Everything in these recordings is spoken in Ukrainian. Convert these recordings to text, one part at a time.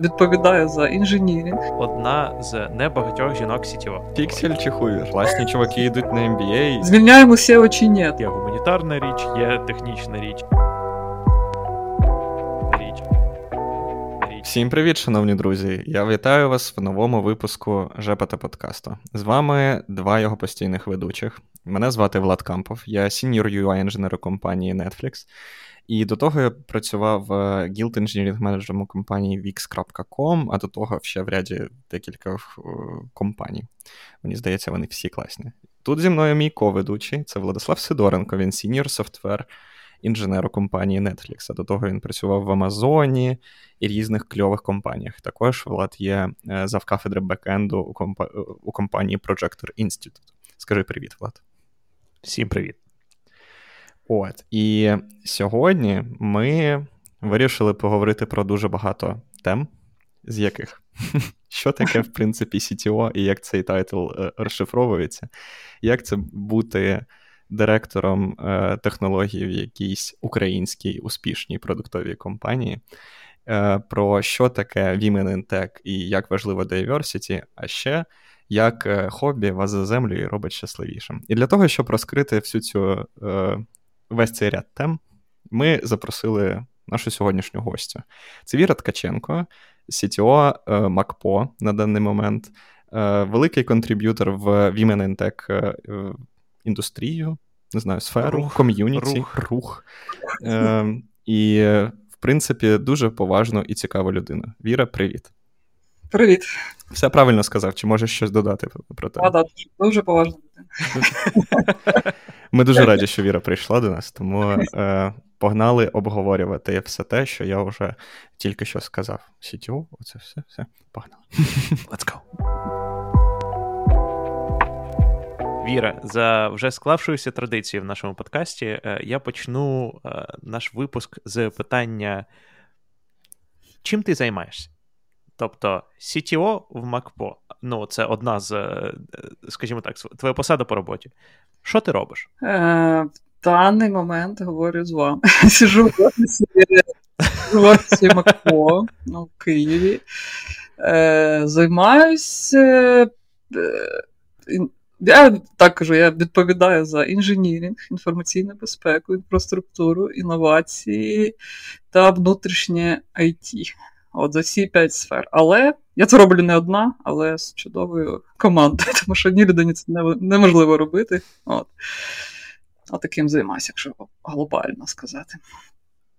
відповідає за engineering. Одна з небагатьох жінок CTO. Фіксель чи Хувер? Класні чуваки йдуть на MBA. Звільняємо CEO чи ні? Є гуманітарна річ, є технічна річ. Всім привіт, шановні друзі! Я вітаю вас в новому випуску Жепета подкасту. З вами два його постійних ведучих. Мене звати Влад Кампов, я senior UI інженер компанії Netflix. І до того я працював в Guild Engineering менеджером компанії Wix.com, а до того ще в ряді декілька компаній. Мені здається, вони всі класні. Тут зі мною мій ко-ведучий, це Владислав Сидоренко, він senior software інженер у компанії Netflix. А до того він працював в Амазоні і різних кльових компаніях. Також Влад є е, завкафедри бекенду у, у компанії Projector Institute. Скажи привіт, Влад. Всім привіт. От. І сьогодні ми вирішили поговорити про дуже багато тем, з яких що таке, в принципі, CTO і як цей тайтл е, розшифровується, як це бути директором е, технологій в якійсь українській успішній продуктовій компанії. Е, про що таке Women in Tech і як важливо diversity, а ще як хобі вас заземлює і робить щасливішим. І для того, щоб розкрити всю цю весь цей ряд тем, ми запросили нашу сьогоднішню гостю. Це Віра Ткаченко, CTO е, MacPaw на даний момент, е, великий contributor в Women in Tech е, індустрію, не знаю, сферу, рух, ком'юніті, рух. рух. І, в принципі, дуже поважну і цікаву людину. Віра, привіт. Привіт. Все правильно сказав, чи можеш щось додати про те? А, да, дуже поважна людина. Ми дуже раді, що Віра прийшла до нас, тому е, погнали обговорювати все те, що я вже тільки що сказав. Сітю, оце все, все, погнали. Let's go. Віра, за вже склавшоюся традицією в нашому подкасті, е, я почну е, наш випуск з питання: чим ти займаєшся? Тобто CTO в МакПо, ну, це одна з, е, скажімо так, твоя посада по роботі. Що ти робиш? Е, В даний момент говорю з вами. Сижу в офісі МакПо ну, в Києві. Е, Займаюся. Е, я так кажу, я відповідаю за інженіринг, інформаційну безпеку, інфраструктуру, інновації та внутрішнє IT. От за всі п'ять сфер. Але я це роблю не одна, але з чудовою командою, тому що одній людині це неможливо робити. От. А таким займаюся, якщо глобально сказати.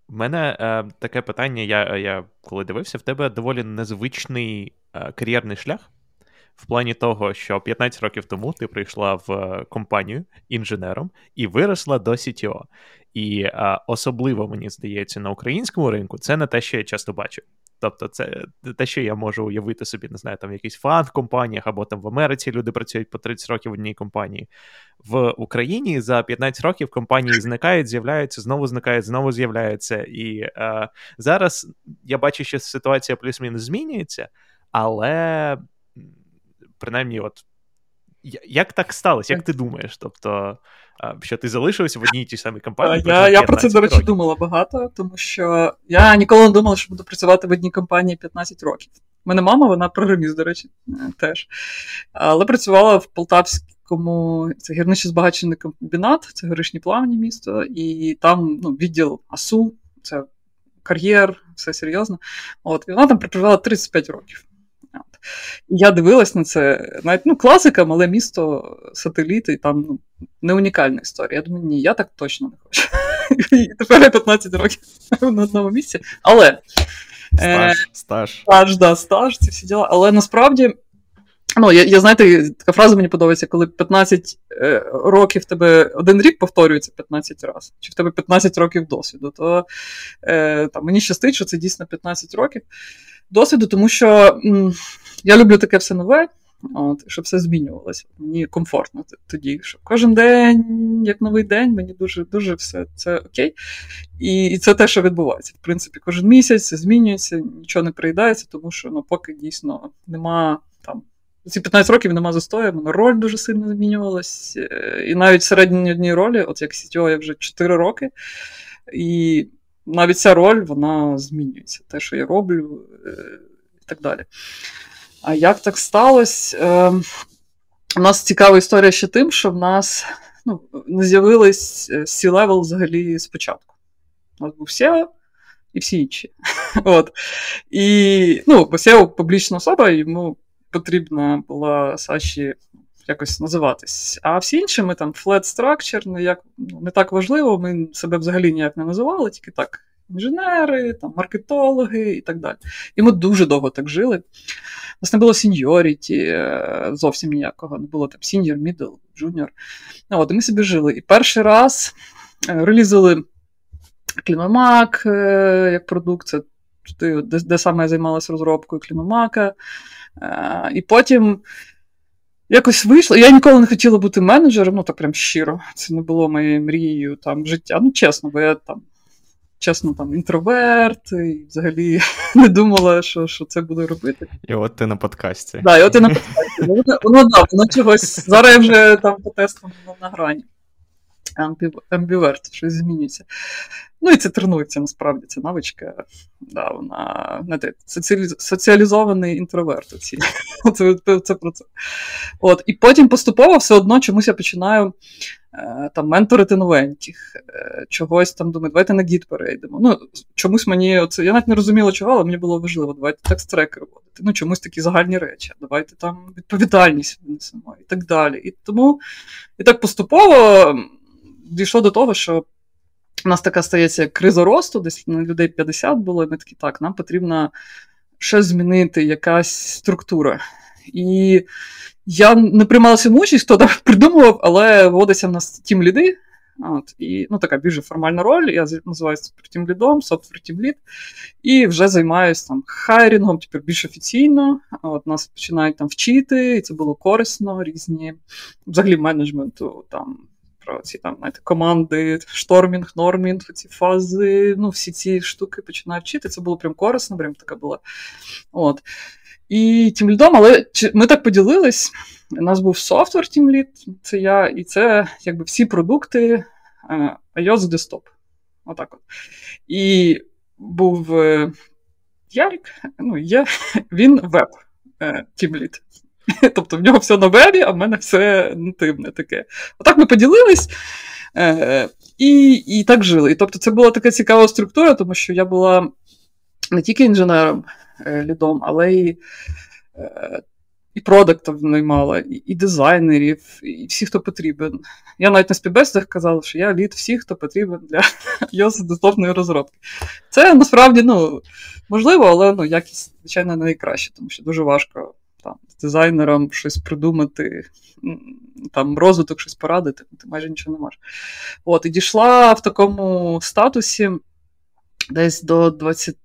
У мене е, таке питання. Я я коли дивився, в тебе доволі незвичний е, кар'єрний шлях. В плані того, що 15 років тому ти прийшла в е, компанію інженером і виросла до CTO. І а, особливо мені здається на українському ринку це не те, що я часто бачу. Тобто, це те, що я можу уявити собі, не знаю, там в якийсь фан в компаніях, або там в Америці люди працюють по 30 років в одній компанії. В Україні за 15 років компанії зникають, з'являються, знову зникають, знову з'являються. І е, зараз я бачу, що ситуація плюс-мінус змінюється, але принаймні, от як так сталося? Як ти думаєш? Тобто, що ти залишився в одній тій самій компанії? Я я про це, до речі, думала багато, тому що я ніколи не думала, що буду працювати в одній компанії 15 років. У мене мама, вона програміст, до речі, е, теж. Але працювала в Полтавському це гірничо збагачений комбінат, це горишні плавні місто, і там ну, відділ АСУ, це кар'єр, все серйозно. От, І вона там працювала 35 років. Я дивилась на це, навіть ну, класика, мале місто, сателіти, там ну, не унікальна історія. Я думаю, ні, я так точно не хочу. І тепер я 15 років на одному місці. Але стаж, е, стаж. Стаж, да, стаж, ці всі діла. Але насправді. Ну, я, я знаєте, така фраза мені подобається, коли 15 е, років тебе один рік повторюється 15 разів, чи в тебе 15 років досвіду, то е, там, мені щастить, що це дійсно 15 років досвіду, тому що м, я люблю таке все нове, от, щоб все змінювалося. Мені комфортно тоді, що кожен день, як новий день, мені дуже дуже все це окей. І і це те, що відбувається. В принципі, кожен місяць змінюється, нічого не приїдається, тому що ну, поки дійсно нема там. Ці 15 років нема застою, мене роль дуже сильно змінювалась. Е, і навіть в середній ролі, от як CTO, я вже 4 роки. І навіть ця роль вона змінюється. Те, що я роблю, е, так далі. А як так сталося? Е, у нас цікава історія ще тим, що в нас ну, не з'явились C-level е, взагалі спочатку. У нас був SEO і всі інші. От. І ну, бо SEO публічна особа, йому потрібна була Саші якось називатись. А всі інші ми там flat structure, не, як, ну, не так важливо, ми себе взагалі ніяк не називали, тільки так. Інженери, там, маркетологи і так далі. І ми дуже довго так жили. У нас не було seniority е, зовсім ніякого, не було там senior, middle, junior. От, і ми собі жили. І перший раз е, релізили CleanMyMac е, як продукт, де, де саме я займалася розробкою CleanMyMac а. І потім якось вийшло. Я ніколи не хотіла бути менеджером, ну так прям щиро. Це не було моєю мрією там життя. Ну, чесно, бо я там. Чесно, там інтроверт, і взагалі не думала, що що це буду робити. І от ти на подкасті. Так, да, і от ти на подкасті. Воно, воно да, воно чогось. Зараз я вже там по тестам на грані. Амбіверт, щось змінюється. Ну і це тренується насправді ця навичка. Да, вона не те, соціалізований інтроверт. Це, це про це. От, І потім поступово все одно чомусь я починаю е, там менторити новеньких, е, чогось там думаю, давайте на гід перейдемо. Ну, чомусь мені оце, я навіть не розуміла, чого, але мені було важливо, давайте текст-трекер вводити. Ну, чомусь такі загальні речі, давайте там відповідальність внесемо і так далі. І тому і так поступово дійшло до того, що у нас така стається криза росту, десь на людей 50 було, і ми такі, так, нам потрібно щось змінити, якась структура. І я не приймалася участь, хто там придумував, але вводиться в нас тім ліди. От, І ну, така більш формальна роль. Я називаюся тім лідом, софтвер тім лід, і вже займаюся там хайрінгом, тепер більш офіційно. От Нас починають там вчити, і це було корисно, різні взагалі менеджменту там про ці там знаєте, команди, штормінг, нормінг, ці фази, ну, всі ці штуки починаю вчити. Це було прям корисно, прям така була. От. І тим лідом, але ми так поділились. У нас був софтвер тімлід, це я, і це якби всі продукти uh, iOS Desktop. Отак от. І був е, Ярик, ну, є, він веб тімлід. Тобто в нього все на вебі, а в мене все нативне таке. Отак ми поділились е, і і так жили. І тобто це була така цікава структура, тому що я була не тільки інженером е, лідом, але й е, і продуктів наймала, і, і дизайнерів, і всіх, хто потрібен. Я навіть на співбесідах казала, що я лід всіх, хто потрібен для iOS розробки. Це насправді ну, можливо, але ну, якість, звичайно, найкраще, тому що дуже важко там, з дизайнером щось придумати, там розвиток щось порадити, ти майже нічого не можеш. От, І дійшла в такому статусі десь до 20,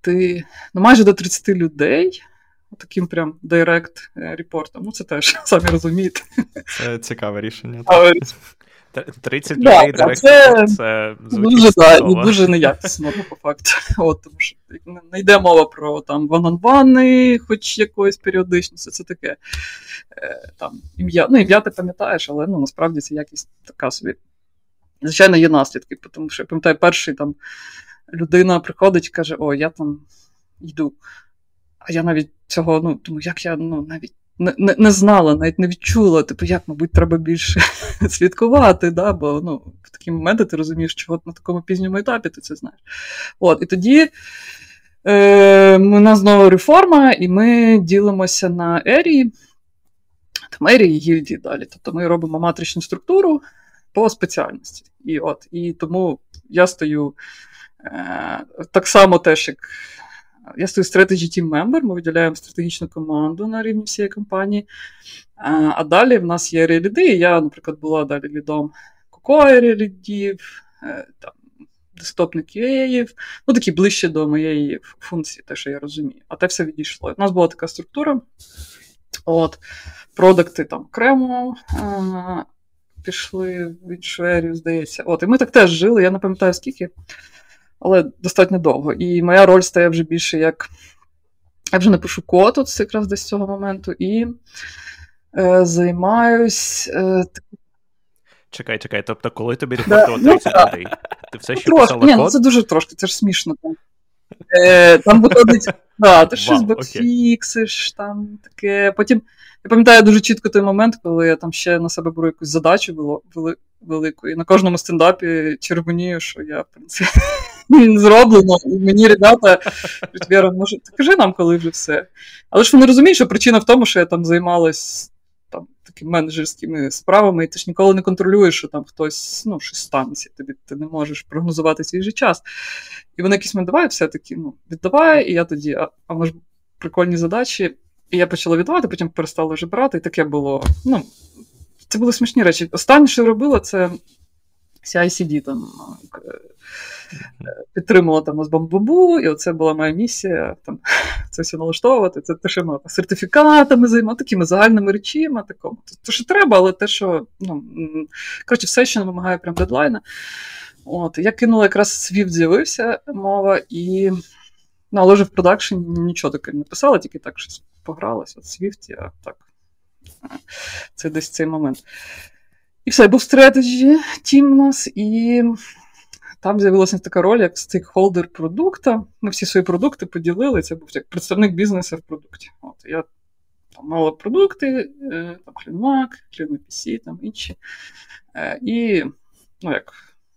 ну майже до 30 людей. Таким прям директ репортом. Ну, це теж самі розумієте. Це цікаве рішення. 30 да, людей директ це, це дуже да, і дуже неякісно, по факту. От, Тому що не йде мова про там ван хоч якоїсь періодичності, це таке. Е, там, ім'я, Ну, ім'я ти пам'ятаєш, але ну, насправді це якість така собі. Звичайно, є наслідки, тому що я пам'ятаю, перший там людина приходить і каже: О, я там йду. А я навіть цього, ну, думаю, як я ну, навіть не не, знала, навіть не відчула, типу, як, мабуть, треба більше слідкувати, да? бо ну, в такі моменти ти розумієш, що на такому пізньому етапі ти це знаєш. От, І тоді е, у нас знову реформа, і ми ділимося на ерії, там ерії і гільдії далі. Тобто ми робимо матричну структуру по спеціальності. І от, і тому я стою е, так само теж, як. Я стою Strategy Team Member, ми виділяємо стратегічну команду на рівні всієї компанії. А далі в нас є реліди. Я, наприклад, була далі лідом Cocoa лідів, е, там, десктопних UA, ну такі ближче до моєї функції, те, що я розумію. А те все відійшло. У нас була така структура. От, Продукти там окремо пішли від шверів, здається. От, І ми так теж жили, я не пам'ятаю скільки але достатньо довго. І моя роль стає вже більше як. Я вже не пишу код от якраз десь цього моменту, і е, займаюсь. Е, Чекай, чекай, тобто, коли тобі репортував 30 да, людей, ти все ще трошки, писала ні, код? Ну, це дуже трошки, це ж смішно. Е, Там виходить, да, ти щось бекфіксиш, там таке. Потім я пам'ятаю дуже чітко той момент, коли я там ще на себе беру якусь задачу велику, на кожному стендапі червонію, що я, в принципі, зроблено, і мені ребята Віра, може, кажи нам, коли вже все. Але ж вони розуміють, що причина в тому, що я там займалась там менеджерськими справами, і ти ж ніколи не контролюєш, що там хтось ну, щось станеться, тобі ти не можеш прогнозувати свій же час. І вони якісь мене давай, все-таки ну, віддавай, і я тоді, а, а може прикольні задачі. І я почала віддавати, потім перестала вже брати, і таке було. Ну, Це були смішні речі. Останнє, що я робила, це CICD там підтримувала там з бамбубу, і оце була моя місія там це все налаштовувати. Це те, що ми сертифікатами займати, такими загальними речами, такому. Те, що треба, але те, що ну, коротше, все, що вимагає прям дедлайна. От, Я кинула якраз Swift з'явився мова, і ну, але вже в продакшені нічого таке не писала, тільки так щось погралася. От Swift я так. Це десь цей момент. І все, був стратегі тім у нас, і там з'явилася така роль, як стейкхолдер продукта. Ми всі свої продукти поділили. Це був як представник бізнесу в продукті. От, Я там мала продукти, е, там Хлінмак, HleanPC, там інші. Е, і ну, як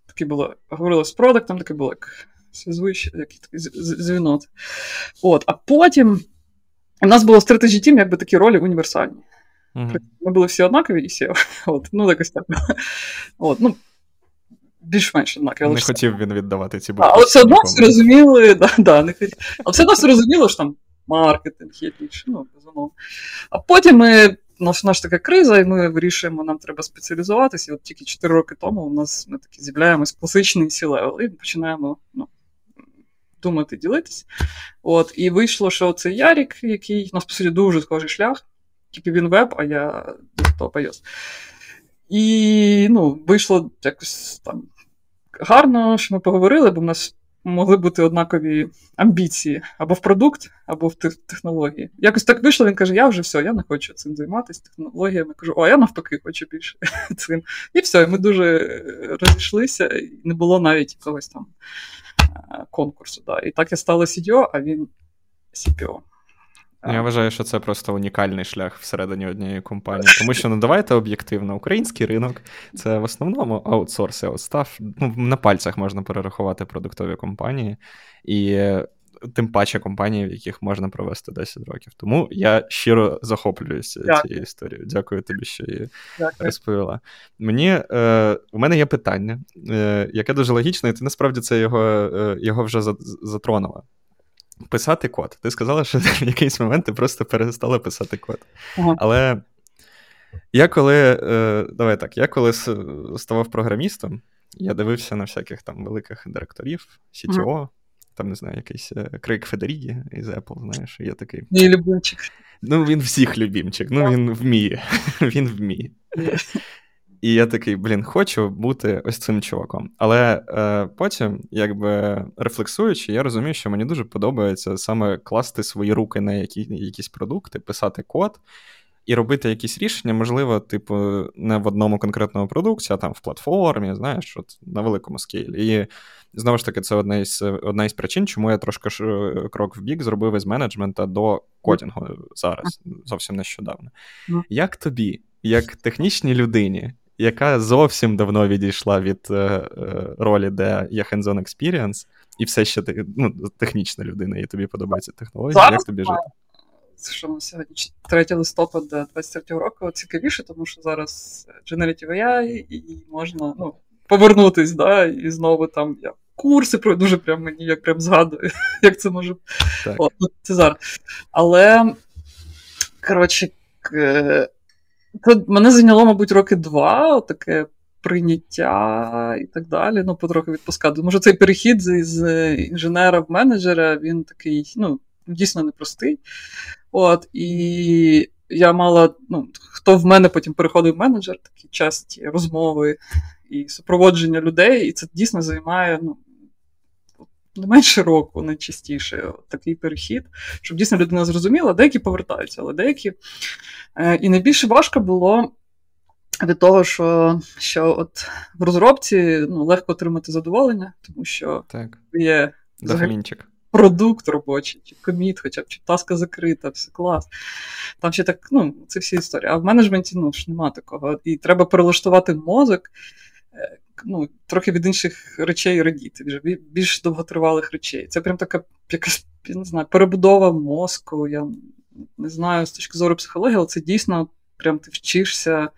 таке було, говорили з продуктом, таке було як звич, як звінот. От, А потім у нас було стратегі тім, якби такі ролі універсальні. Mm-hmm. Ми були всі однакові і всі. От, ну, якось так. От, ну, більш-менш однакові. Не хотів він віддавати ці букви. Але все одно всі розуміли, да, да, не хотів. Але все одно все розуміло, що там маркетинг є більше, ну, безумовно. А потім ми. У нас, у нас така криза, і ми вирішуємо, нам треба спеціалізуватися. І от тільки 4 роки тому у нас ми такі з'являємось класичний C-level, і починаємо ну, думати, ділитись. От, І вийшло, що це Ярік, який у нас, по суті, дуже схожий шлях, тільки він веб, а я iOS. І ну, вийшло якось там гарно, що ми поговорили, бо в нас могли бути однакові амбіції або в продукт, або в технології. Якось так вийшло, він каже: Я вже все, я не хочу цим займатися технологіями. Кажу, о, я навпаки хочу більше цим. І все, ми дуже розійшлися, і не було навіть якогось там е, конкурсу. Да. І так я стала CDO, а він CPO. Ну, я вважаю, що це просто унікальний шлях всередині однієї компанії. Тому що ну давайте об'єктивно, український ринок це в основному аутсорс і аутстаф. Ну, на пальцях можна перерахувати продуктові компанії, і тим паче компанії, в яких можна провести 10 років. Тому я щиро захоплююся Дякую. цією історією. Дякую тобі, що її Дякую. розповіла. Мені е, у мене є питання, е, яке дуже логічне, і ти насправді це його, е, його вже затронула. Писати код. Ти сказала, що в якийсь момент ти просто перестала писати код. Ага. Але я коли. Е, давай так, я коли ставав програмістом, я дивився на всяких там великих директорів, CTO, ага. там, не знаю, якийсь е, Крейг Федерігі із Apple, знаєш, я такий. Мій любимчик. Ну, він всіх любімчик, ну він вміє. Він вміє. І я такий, блін, хочу бути ось цим чуваком. Але е, потім, якби рефлексуючи, я розумію, що мені дуже подобається саме класти свої руки на які, якісь продукти, писати код і робити якісь рішення, можливо, типу, не в одному конкретному продукті, а там в платформі, знаєш, от на великому скейлі. І знову ж таки, це одна із одна із причин, чому я трошки ж крок в бік зробив із менеджмента до кодінгу зараз, зовсім нещодавно. Як тобі? Як технічній людині, яка зовсім давно відійшла від е, е, ролі, де є hands-on experience, і все ще ну, технічна людина, і тобі подобається технологія. Зараз як тобі жити? Що на сьогодні 3 листопада 23 року цікавіше, тому що зараз Generative AI, і можна ну, повернутись, да, і знову там я курси про дуже прям мені як прям згадую, як це може О, ну, це зараз. Але коротше, це мене зайняло, мабуть, роки два, таке прийняття і так далі. Ну, потрохи відпускати. Може, цей перехід з інженера в менеджера, він такий, ну, дійсно непростий. От, І я мала, ну, хто в мене потім переходив в менеджер, такі часті розмови і супроводження людей, і це дійсно займає ну, не менше року, найчастіше такий перехід, щоб дійсно людина зрозуміла, деякі повертаються, але деякі. Е, і найбільше важко було від того, що що от в розробці ну, легко отримати задоволення, тому що так. є Дофамінчик. продукт робочий, чи коміт, хоча б чи таска закрита, все клас. Там ще так, ну, це всі історії. А в менеджменті ну, ж нема такого. І треба перелаштувати мозок. Ну, Трохи від інших речей радіти, вже більш довготривалих речей. Це прям така якась я не знаю, перебудова мозку. Я не знаю з точки зору психології, але це дійсно прям ти вчишся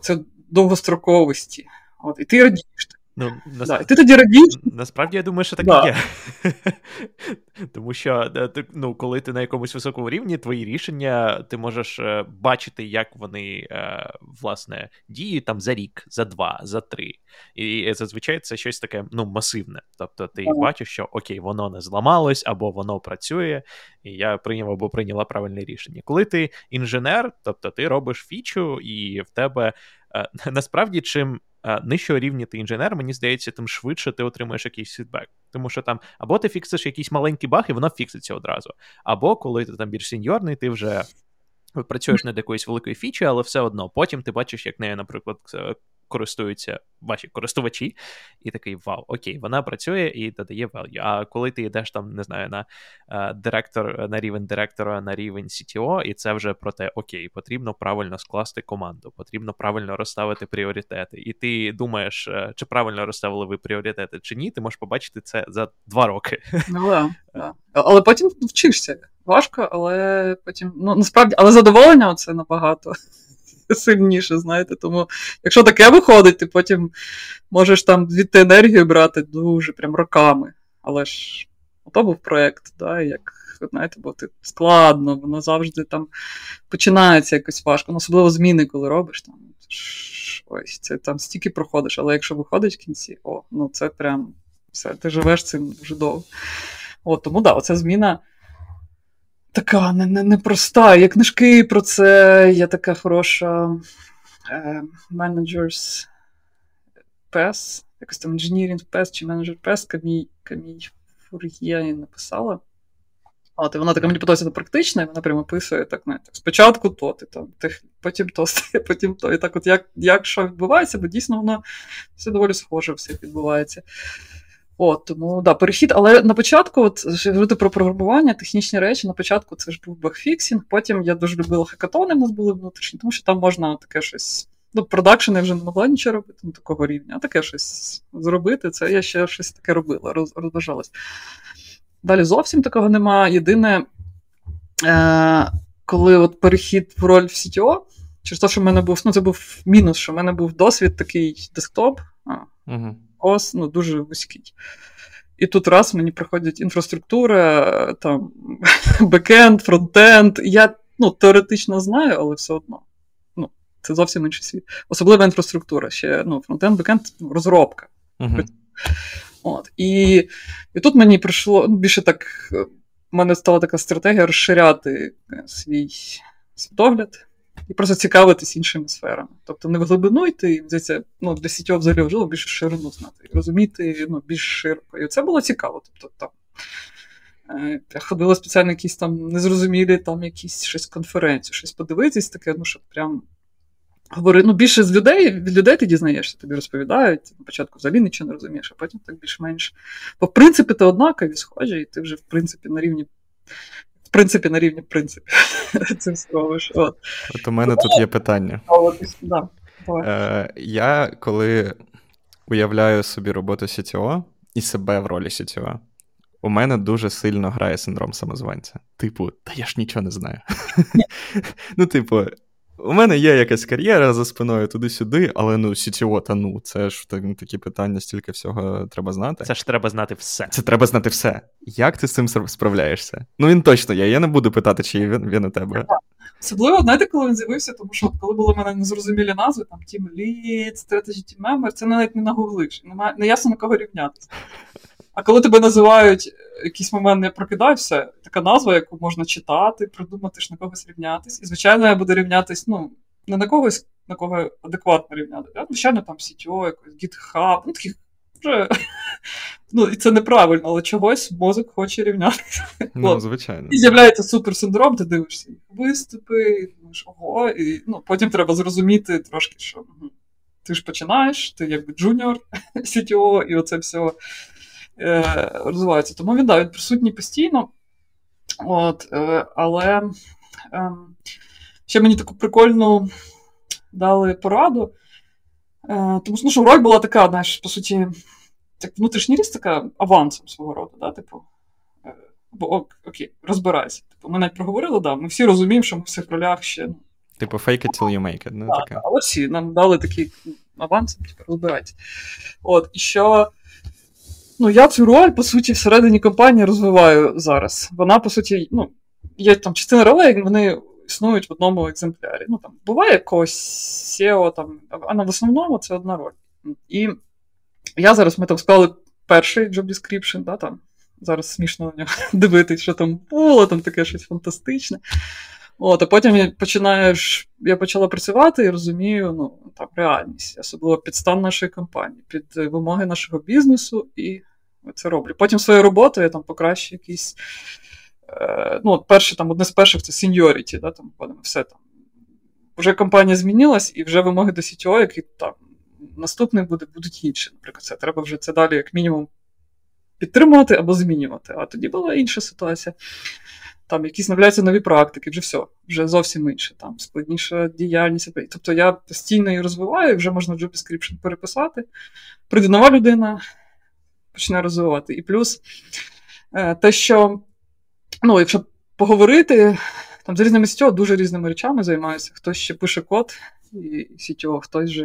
це довгостроковості. От, І ти радієш. Ну, нас... да, ти тоді радієш? Насправді я думаю, що так да. і є. Тому що е, ну, коли ти на якомусь високому рівні, твої рішення ти можеш е, бачити, як вони е, власне діють там за рік, за два, за три. І зазвичай це щось таке ну, масивне. Тобто ти ага. бачиш, що окей, воно не зламалось, або воно працює, і я прийняв або прийняла правильне рішення. Коли ти інженер, тобто ти робиш фічу, і в тебе насправді чим нижчого рівня ти інженер, мені здається, тим швидше ти отримуєш якийсь фідбек. Тому що там або ти фіксиш якийсь маленький баг, і воно фікситься одразу. Або коли ти там більш сеньорний, ти вже працюєш над якоюсь великою фічі, але все одно потім ти бачиш, як нею, наприклад, користуються ваші користувачі, і такий вау, окей, вона працює і додає value. А коли ти йдеш там, не знаю, на е, директор, на рівень директора, на рівень CTO, і це вже про те, окей, потрібно правильно скласти команду, потрібно правильно розставити пріоритети. І ти думаєш, е, чи правильно розставили ви пріоритети, чи ні, ти можеш побачити це за два роки. Ну, да, да. Але потім вчишся. Важко, але потім, ну насправді, але задоволення це набагато сильніше, знаєте. Тому, якщо таке виходить, ти потім можеш там звідти енергію брати дуже прям роками. Але ж то був проєкт, да, як. Знаєте, бо ти складно, воно завжди там починається якось важко. Ну, особливо зміни, коли робиш. там, Ось, це там стільки проходиш, але якщо виходить в кінці, о, ну це прям все, ти живеш цим дуже довго. От, Тому да, оця зміна така непроста. Не, не Є книжки про це, є така хороша е, Managers якось там Engineering PES чи Manager PES, Камій, Камій Фур'є написала. От, і вона така мені подобається практична, і вона прямо описує так, знаєте, спочатку то, ти там, потім то стає, потім то. І так, от як як що відбувається, бо дійсно воно все доволі схоже, все відбувається. От, Тому да, перехід, але на початку, от говорити про програмування, технічні речі, на початку це ж був bug fixing, потім я дуже любила хакатони, в нас були внутрішні, тому що там можна таке щось. Ну, production я вже не могла нічого робити на такого рівня, а таке щось зробити. Це я ще щось таке робила, роз, розважалась. Далі зовсім такого нема. Єдине, е, коли от перехід в роль в CTO, через те, що в мене був, ну це був мінус, що в мене був досвід такий десктоп. А, угу ос ну, дуже вузький. І тут раз мені приходять інфраструктура, там бекенд, фронтенд. Я ну, теоретично знаю, але все одно. Ну, Це зовсім інший світ. Особлива інфраструктура. Ще ну, фронтенд, бекенд розробка. Uh-huh. От. І і тут мені прийшло ну, більше так. У мене стала така стратегія розширяти е, свій світогляд і просто цікавитись іншими сферами. Тобто не в глибину йти, здається, ну, для сітього взагалі важливо більше ширину знати, розуміти ну, більш широко. І це було цікаво. Тобто, там, е, я ходила спеціально якісь там незрозумілі там якісь щось конференції, щось подивитись, таке, ну, щоб прям говорити. Ну, більше з людей, від людей ти дізнаєшся, тобі розповідають. На початку взагалі нічого не розумієш, а потім так більш-менш. Бо в принципі ти однакові, схожі, і ти вже, в принципі, на рівні в принципі, на рівні принципі цим спробуєш. От. От у мене тут є питання. да, е, Я коли уявляю собі роботу CTO і себе в ролі CTO, у мене дуже сильно грає синдром самозванця. Типу, та я ж нічого не знаю. Ну, типу, у мене є якась кар'єра за спиною туди-сюди, але ну CTO, та ну, це ж такі питання, стільки всього треба знати. Це ж треба знати все. Це треба знати все. Як ти з цим справляєшся? Ну він точно є. Я не буду питати, чи він він у тебе. Особливо, знаєте, коли він з'явився, тому що коли були в мене незрозумілі назви, там Team Lead, Strategy Team Member, це навіть не нагуглиш, немає не ясно на кого рівнятися. А коли тебе називають якийсь момент не прокидався, така назва, яку можна читати, придумати ж на когось рівнятись. І, звичайно, я буду рівнятись, ну, не на когось, на кого адекватно рівняти. а, Звичайно, там CTO, якось GitHub, ну таких вже. Ну, і це неправильно, але чогось мозок хоче рівнятися. Ну, звичайно. І з'являється imposter синдром, ти дивишся виступи, думаєш, ого, і ну, потім треба зрозуміти трошки, що ти ж починаєш, ти якби junior CTO, і оце все е, розвиваються. Тому він да, він присутній постійно. От, е, Але е, ще мені таку прикольну дали пораду. Е, тому ну, що роль була така, знаєш, по суті, як внутрішній ріст, така авансом свого роду. Да, типу, е, бо окей, розбирайся. Типу, Ми навіть проговорили, да, ми всі розуміємо, що ми в цих ролях ще. Ну, Типу, fake it till you make it. Ну, так, таке. Але всі нам дали такий аванс, типу, розбирайтеся. От, і що. Ну, я цю роль, по суті, всередині компанії розвиваю зараз. Вона, по суті, ну, є там частина ролей, вони існують в одному екземплярі. Ну, там, Буває якогось SEO, там, а в основному це одна роль. І я зараз ми там склали перший job description, да, там, зараз смішно на нього дивитись, що там було, там таке щось фантастичне. От, А потім я починаєш, я почала працювати і розумію ну, там, реальність, особливо під стан нашої компанії, під вимоги нашого бізнесу, і це роблю. Потім своєю роботою я там покращу якісь. Е, ну, от перше, там, одне з перших це seniority, да, там, все там. Вже компанія змінилась, і вже вимоги до CTO, які там наступний буде, будуть інші. Наприклад, це треба вже це далі, як мінімум, підтримувати або змінювати. А тоді була інша ситуація. Там якісь з'являються нові практики, вже все, вже зовсім інше, там складніша діяльність. Тобто я постійно її розвиваю, вже можна job description переписати. Прийде нова людина, почне розвивати. І плюс е, те, що, ну, якщо поговорити, там з різними сітьо дуже різними речами займаюся. Хтось ще пише код, і сітьо, хтось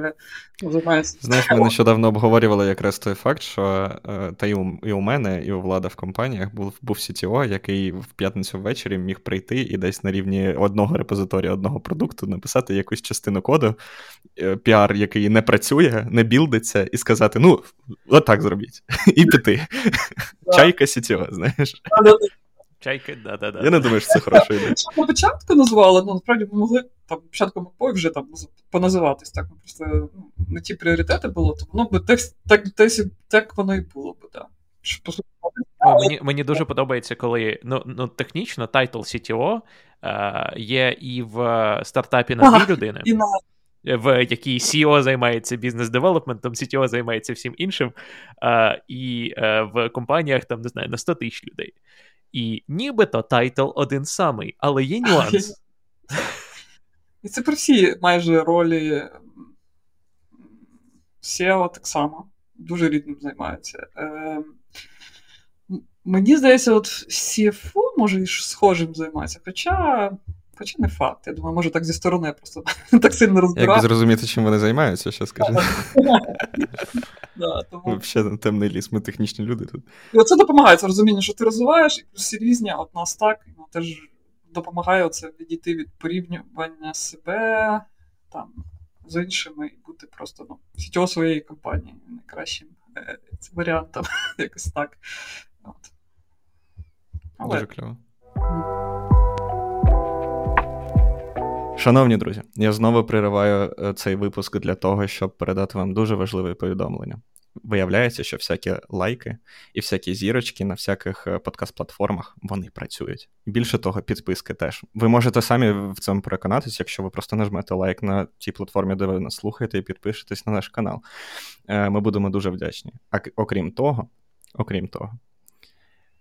ну, займається. Знаєш, ми нещодавно обговорювали якраз той факт, що е, та і у, і у мене, і у влада в компаніях був був CTO, який в п'ятницю ввечері міг прийти і десь на рівні одного репозиторія, одного продукту написати якусь частину коду, е, піар, який не працює, не білдиться, і сказати: ну, отак зробіть, і піти. Чайка CTO, знаєш. Чайки, да-да-да. Я не думаю, що це хороша ідея. На початку назвали, ну насправді ми могли там початку MacPaw вже там поназиватись. Так, ну, просто ну, не ті пріоритети було, то воно би так, так, так, так воно і було б, так. О, мені мені дуже подобається, коли ну, ну технічно тайтл CTO е, є і в стартапі на дві людини. І на... В якій CEO займається бізнес-девелопментом, CTO займається всім іншим, е, і е, в компаніях там не знаю на 100 тисяч людей. І нібито тайтл один самий, але є нюанс. І це про всі майже ролі CEO так само. Дуже різним займаються. Е, Мені здається, от CFO може схожим займатися. хоча хоча не факт. Я думаю, може так зі сторони просто так сильно розбирати. Як зрозуміти, чим вони займаються, що скажи. Взагалі темний ліс, ми технічні люди тут. І оце допомагає це розуміння, що ти розвиваєш, і всі різні, а от нас так, ну, теж допомагає оце відійти від порівнювання себе там з іншими і бути просто ну, сітьо своєї компанії найкращим е, варіантом. Якось так. От. Але... Дуже кльово. Шановні друзі, я знову пририваю е, цей випуск для того, щоб передати вам дуже важливе повідомлення. Виявляється, що всякі лайки і всякі зірочки на всяких е, подкаст-платформах вони працюють. Більше того, підписки теж. Ви можете самі в цьому переконатися, якщо ви просто нажмете лайк на тій платформі, де ви нас слухаєте, і підпишетесь на наш канал. Е, ми будемо дуже вдячні. А окрім того, окрім того,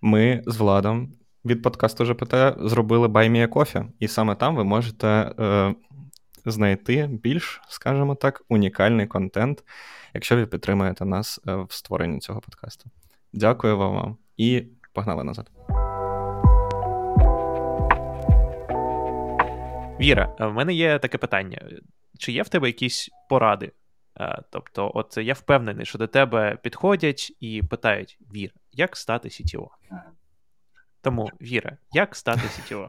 ми з Владом від подкасту ЖПТ зробили Баймія Кофі, і саме там ви можете е, знайти більш, скажімо так, унікальний контент, якщо ви підтримуєте нас е, в створенні цього подкасту. Дякую вам і погнали назад. Віра, в мене є таке питання: чи є в тебе якісь поради? Е, тобто, от я впевнений, що до тебе підходять і питають: Віра, як стати CTO? Тому, Віра, як стати CTO?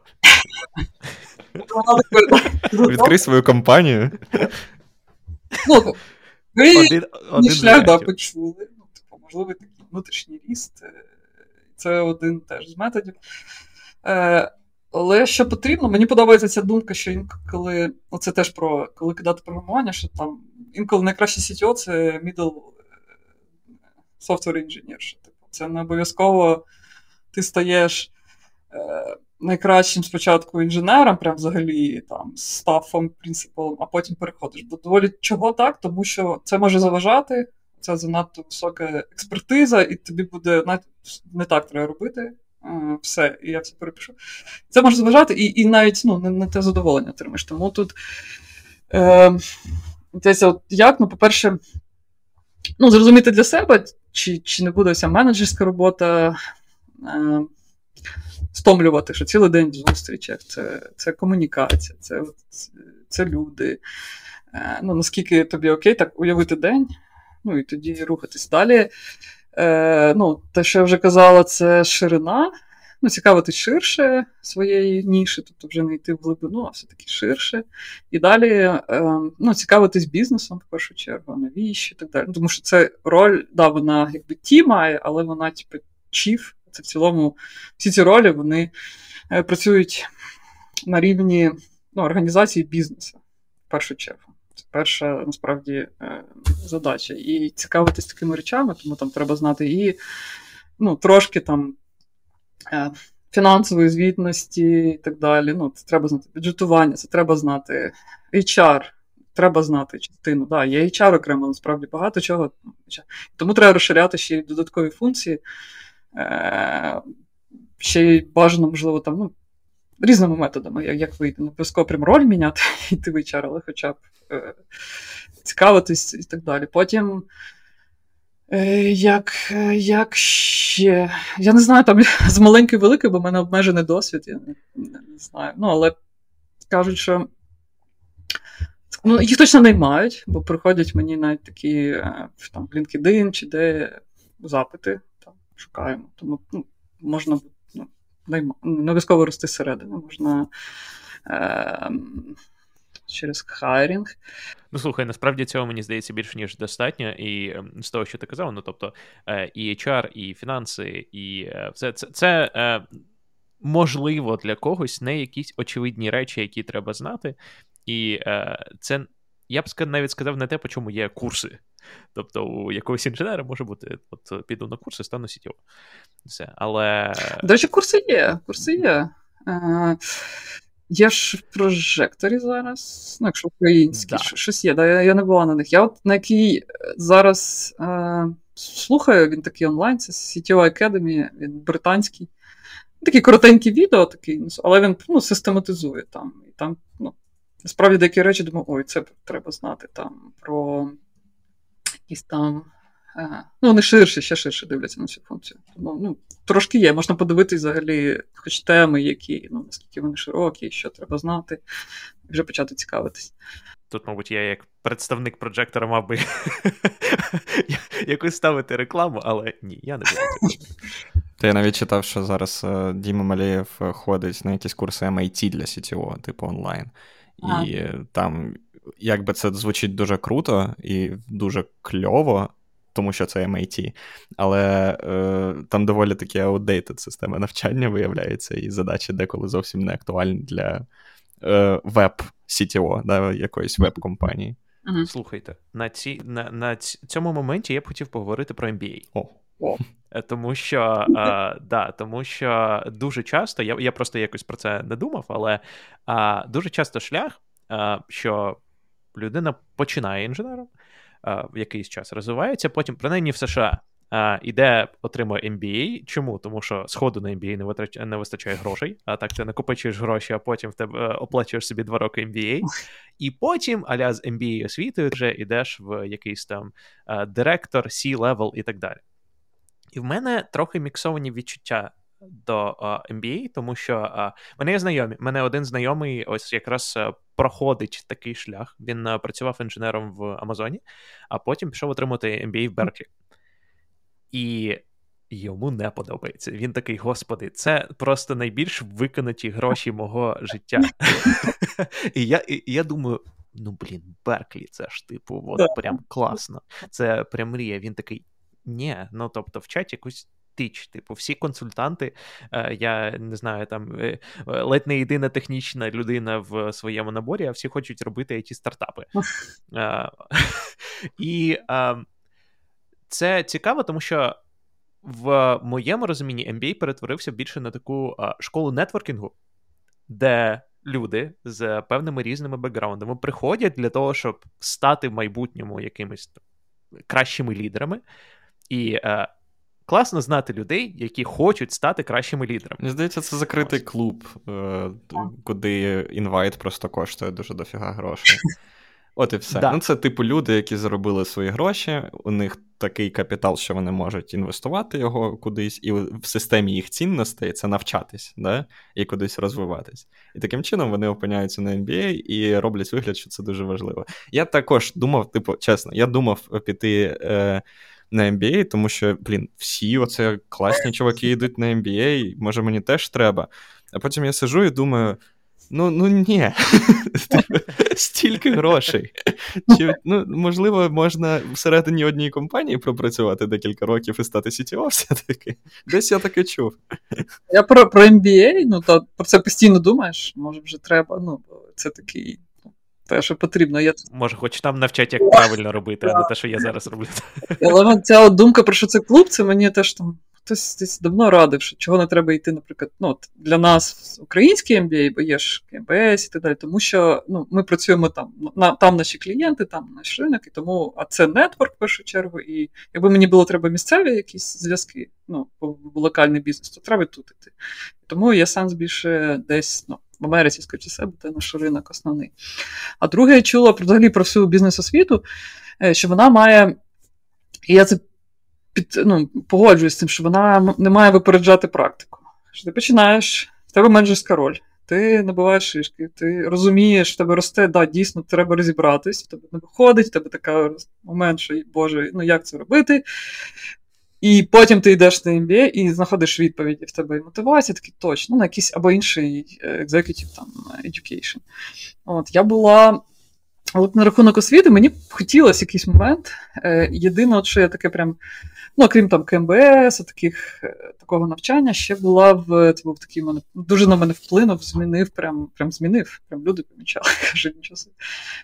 Відкрий свою компанію. Ну, один шлях да, почули. Ну, типу, можливо, такий внутрішній ріст. Е, це один теж з методів. Е, але що потрібно, мені подобається ця думка, що інколи, ну це теж про коли кидати програмування, що там інколи найкраще CTO це middle е, software engineer. Що, типу, Це не обов'язково ти стаєш е, найкращим спочатку інженером, прям взагалі там стафом, принципом, а потім переходиш. Бо доволі чого так, тому що це може заважати. це занадто висока експертиза, і тобі буде навіть не так треба робити. Все, і я все перепишу. Це може зважати, і і навіть ну, не, не те задоволення отримаєш. Тому тут е, десь от як, ну, по-перше, ну, зрозуміти для себе, чи чи не буде вся менеджерська робота е, стомлювати, що цілий день в зустрічах, це це комунікація, це це люди. Е, ну, Наскільки тобі окей, так уявити день, ну і тоді рухатись далі. Е, ну, Те, що я вже казала, це ширина. Ну, Цікавити ширше своєї ніші, тобто вже не йти в глибину, а все-таки ширше. І далі е, ну, цікавитись бізнесом в першу чергу, навіщо і так далі. Тому що це роль, да, вона якби ті має, але вона, типу, чіф. Це в цілому всі ці ролі вони е, працюють на рівні ну, організації бізнесу в першу чергу. Це перша насправді е, задача. І цікавитись такими речами, тому там треба знати і ну, трошки там е, фінансової звітності і так далі. Ну, Це треба знати бюджетування, це треба знати HR. Треба знати частину. Да, Є HR окремо, насправді багато чого. Тому треба розширяти ще й додаткові функції. Е, ще й бажано, можливо, там, ну, різними методами, як вийти. Не обов'язково прям роль міняти, йти в HR, але хоча б е, цікавитись і так далі. Потім. Е, як як ще. Я не знаю, там з маленької великої, бо в мене обмежений досвід, я не, не, не знаю. Ну, але кажуть, що ну, їх точно наймають, бо приходять мені навіть такі е, там, LinkedIn чи де запити шукаємо. Тому ну, можна ну, не обов'язково рости зсередини, можна. Е- через хайрінг. Ну, слухай, насправді цього мені здається більше, ніж достатньо. І ем, з того, що ти казав, ну тобто е, і HR, і фінанси, і е, все це це е, можливо для когось не якісь очевидні речі, які треба знати. І це я б навіть сказав не те, по чому є курси. Тобто у якогось інженера може бути: от піду на курси, стану сітєво. Все. Але. До речі, курси є. Курси є. Є ж в прожекторі зараз, ну, якщо українські, да. щось є, да, я, я не була на них. Я от на який зараз е, слухаю, він такий онлайн, це CTO Academy, він британський. Такі коротенькі відео, такий, але він ну, систематизує там. І там, ну, Насправді деякі речі думаю, ой, це треба знати там про якісь там Ну, вони ширше, ще ширше дивляться на цю функцію. Тому ну, трошки є. Можна подивитись взагалі, хоч теми, які, ну, наскільки вони широкі, що треба знати, і вже почати цікавитись. Тут, мабуть, я як представник проджектора мав би якось ставити рекламу, але ні, я не буду. Та я навіть читав, що зараз е, Діма Малієв ходить на якісь курси MIT для CTO, типу онлайн. І а. там, якби це звучить дуже круто і дуже кльово, тому що це MIT. Але е, там доволі такі outdated системи навчання виявляється, і задачі деколи зовсім не актуальні для е, веб-CTO, да, якоїсь веб-компанії. Угу. Слухайте, на ці, на, на цьому моменті я б хотів поговорити про MBA. О. О. Е, тому що а, да, тому що дуже часто, я я просто якось про це не думав, але а, дуже часто шлях, а, що людина починає інженером, в якийсь час розвивається, потім, принаймні в США, іде, отримує MBA. Чому? Тому що сходу на MBA не витрачає, не вистачає грошей, а так ти накопичуєш гроші, а потім в тебе е, оплачуєш собі два роки MBA. І потім, аля з MBA освітою, вже йдеш в якийсь там директор, C-level і так далі. І в мене трохи міксовані відчуття до MBA, тому що мене є знайомі. Мене один знайомий ось якраз uh, проходить такий шлях. Він працював інженером в Амазоні, а потім пішов отримати MBA в Берклі. І йому не подобається. Він такий, господи, це просто найбільш виконаті гроші мого життя. І я і я думаю. Ну, блін, Берклі, це ж типу, от прям класно. Це прям мрія. Він такий. Ні, ну тобто, вчать якусь тич. Типу, всі консультанти, е, я не знаю, там е, ледь не єдина технічна людина в своєму наборі, а всі хочуть робити it стартапи. Е, і це цікаво, тому що в моєму розумінні MBA перетворився більше на таку школу нетворкінгу, де. Люди з певними різними бекграундами приходять для того, щоб стати в майбутньому якимось кращими лідерами. І е, класно знати людей, які хочуть стати кращими лідерами. Мені здається, це закритий клуб, е, куди інвайт просто коштує дуже дофіга грошей. От і все. Да. Ну, Це типу люди, які заробили свої гроші, у них такий капітал, що вони можуть інвестувати його кудись, і в системі їх цінностей це навчатись, да? і кудись розвиватись. І таким чином вони опиняються на MBA і роблять вигляд, що це дуже важливо. Я також думав, типу, чесно, я думав піти. Е, на MBA, тому що, блін, всі оце класні чуваки йдуть на MBA, може мені теж треба. А потім я сижу і думаю: ну ну ні, стільки грошей. Чи, ну, Можливо, можна всередині однієї компанії пропрацювати декілька років і стати CTO все-таки. Десь я таке чув. Я про про MBA, ну то про це постійно думаєш, може вже треба. ну, Це такий те, що потрібно. Я... Може, хоч там навчать, як правильно робити, а не те, що я зараз роблю. Але ця думка про що це клуб, це мені теж там. Хтось десь давно радив, що чого не треба йти, наприклад, ну, для нас український MBA, бо є ж КМБС і так далі, тому що ну, ми працюємо там, на, там наші клієнти, там наш ринок, і тому, а це нетворк в першу чергу. І якби мені було треба місцеві якісь зв'язки, ну, в локальний бізнес, то треба тут іти. Тому є сенс більше десь ну, в Америці, скажіть себе, це наш ринок основний. А друге, я чула взагалі про всю бізнес-освіту, е, що вона має, і я це під, ну, погоджуюсь з тим, що вона не має випереджати практику. Що Ти починаєш, в тебе менеджерська роль. Ти набуваєш шишки, ти розумієш, в тебе росте, да, дійсно, треба розібратись, в тебе не виходить, в тебе така момент, що, Боже, ну як це робити? І потім ти йдеш на MBA і знаходиш відповіді в тебе і мотивація, такі точно, на якийсь або інший е, executive там, education. От, Я була. От на рахунок освіти, мені б хотілося якийсь момент. Е, єдине, що я таке прям, ну, крім там КМБС, таких, е, такого навчання, ще була в це був такий мене дуже на мене вплинув, змінив, прям прям змінив. Прям люди помічали. кажуть, нічого.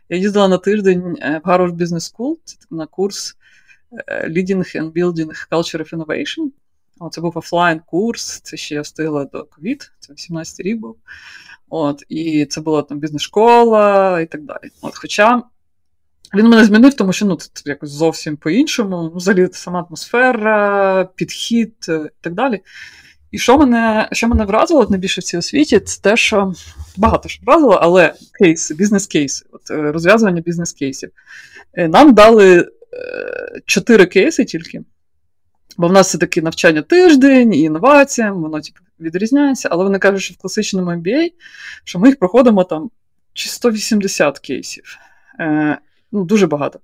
Я їздила на тиждень в Harvard Business School, це на курс Leading and Building Culture of Innovation. Це був офлайн курс, це ще я встигла до ковід, це 18 рік був. От, І це була там бізнес-школа і так далі. От, Хоча він мене змінив, тому що ну, це якось зовсім по-іншому. Ну, Взагалі сама атмосфера, підхід і так далі. І що мене що мене вразило найбільше в цій освіті, це те, що багато що вразило, але кейси, бізнес-кейси, от розв'язування бізнес-кейсів. Е, нам дали чотири кейси тільки. Бо в нас все таки навчання тиждень і інноваціям, воно типу, відрізняється, але вони кажуть, що в класичному MBA, що ми їх проходимо там чи 180 кейсів. Е, ну, Дуже багато.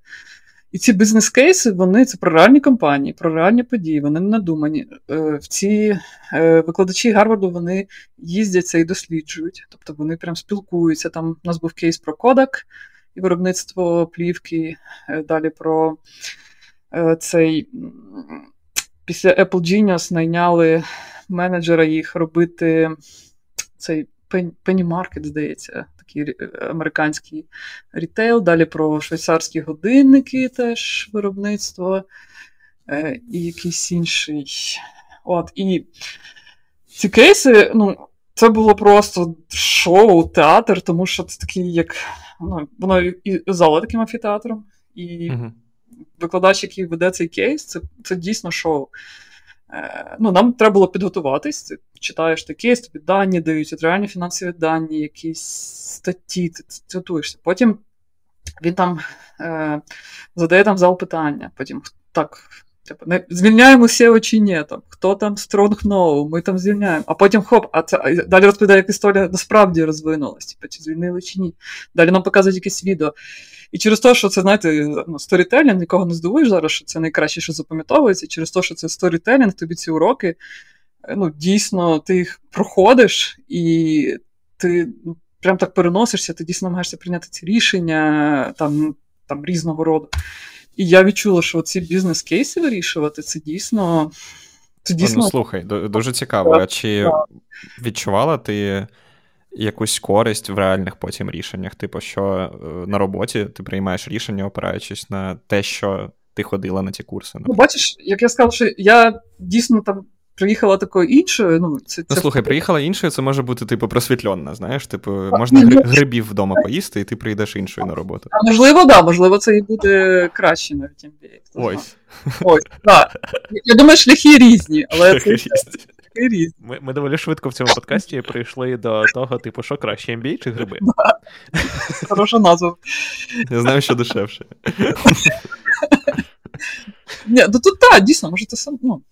І ці бізнес-кейси, вони це про реальні компанії, про реальні події, вони не надумані. Е, в ці е, викладачі Гарварду вони їздяться і досліджують, тобто вони прям спілкуються. Там у нас був кейс про Kodak, і виробництво плівки. Е, далі про е, цей. Після Apple Genius найняли менеджера їх робити цей Penny Market, здається, такий е, американський рітейл. Далі про швейцарські годинники теж виробництво і якийсь інший. От, І ці кейси, ну, це було просто шоу, театр, тому що це такий, як ну, воно і зала таким амфітеатром, і uh викладач, який веде цей кейс, це це дійсно шоу. Е, ну, Нам треба було підготуватись. Ти читаєш той кейс, тобі дані дають, реальні фінансові дані, якісь статті, ти цитуєшся. Потім він там е, задає там зал питання, потім так. Типу, не звільняємо CEO чи ні, там, хто там Strong No, ми там звільняємо. А потім хоп, а це далі розповідає, як історія насправді розвинулась, типу, чи звільнили чи ні. Далі нам показують якесь відео. І через те, що це, знаєте, ну, storytelling, нікого не здивуєш зараз, що це найкраще, що запам'ятовується, І через те, що це storytelling, тобі ці уроки, ну, дійсно, ти їх проходиш, і ти ну, прям так переносишся, ти дійсно намагаєшся прийняти ці рішення там, там різного роду. І я відчула, що ці бізнес-кейси вирішувати, це дійсно. Це дійсно... Ну, слухай, дуже цікаво. А чи відчувала ти якусь користь в реальних потім рішеннях? Типу, що е, на роботі ти приймаєш рішення, опираючись на те, що ти ходила на ті курси? Ну, бачиш, як я сказав, що я дійсно там приїхала такою іншою. Ну, це, ну це... слухай, приїхала іншою, це може бути, типу, просвітльонна, знаєш, типу, можна гри- грибів вдома поїсти, і ти прийдеш іншою на роботу. А можливо, да, можливо, це і буде краще навіть MBA. Ось. Ось, так. Я думаю, шляхи різні, але це Різні. шляхи різні. Ми, ми доволі швидко в цьому подкасті прийшли до того, типу, що краще MBA чи гриби? Хороша назва. Я знаю, що дешевше. Ні, ну тут так, дійсно, може, це сам. Ну,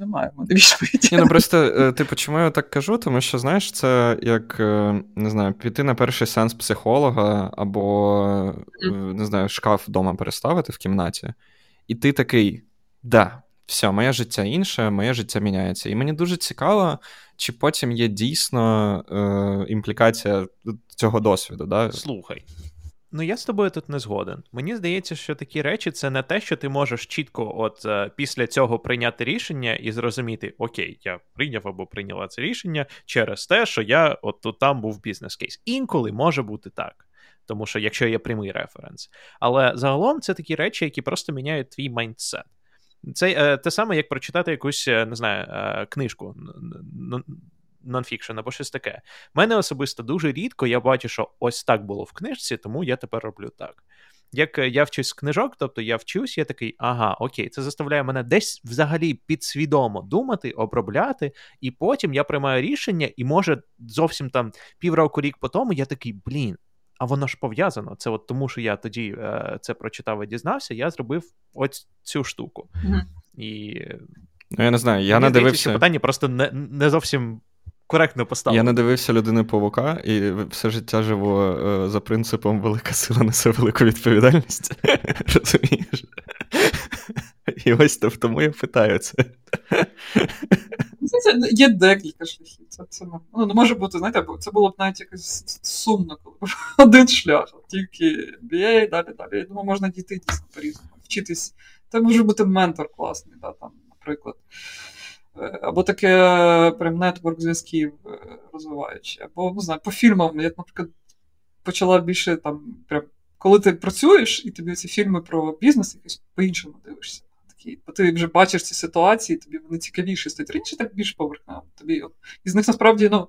немає в мене відповіді. Ні, ну просто, е, типу, чому я так кажу? Тому що, знаєш, це як е, не знаю, піти на перший сеанс психолога, або е, не знаю, шкаф вдома переставити в кімнаті, і ти такий, да, все, моє життя інше, моє життя міняється. І мені дуже цікаво, чи потім є дійсно е, імплікація цього досвіду. Да? Слухай. Ну, я з тобою тут не згоден. Мені здається, що такі речі це не те, що ти можеш чітко, от е, після цього прийняти рішення і зрозуміти, окей, я прийняв або прийняла це рішення через те, що я от тут там був бізнес-кейс. Інколи може бути так. Тому що якщо є прямий референс. Але загалом це такі речі, які просто міняють твій майндсет. Це е, те саме, як прочитати якусь, е, не знаю, книжку нонфікшн або щось таке. Мене особисто дуже рідко я бачу, що ось так було в книжці, тому я тепер роблю так. Як е, я вчусь з книжок, тобто я вчусь, я такий, ага, окей, це заставляє мене десь взагалі підсвідомо думати, обробляти, і потім я приймаю рішення, і може зовсім там півроку рік по тому я такий, блін. А воно ж пов'язано. Це от тому, що я тоді е, це прочитав і дізнався, я зробив ось цю штуку. Mm-hmm. І ну, я не знаю, я не дивився. питання просто не, не зовсім коректно поставлено. Я не дивився людини павука і все життя живу е, за принципом велика сила несе велику відповідальність. Розумієш? І ось тому я питаю це. Це Є декілька шляхів. Це, це ну, не може бути, знаєте, це було б навіть якось сумно, коли б один шлях, тільки BA, далі, далі. Я думаю, можна дійти дійсно по-різному. Вчитись. Це може бути ментор класний, да, там, наприклад. Або таке прям нетворк зв'язків розвиваючи. Або, не знаю, по фільмам. Я, наприклад, почала більше там, прям, коли ти працюєш, і тобі ці фільми про бізнес якось по-іншому дивишся. Бо ти вже бачиш ці ситуації, тобі вони цікавіші стають. Раніше так більш поверхнево. Тобі от, із них насправді, ну.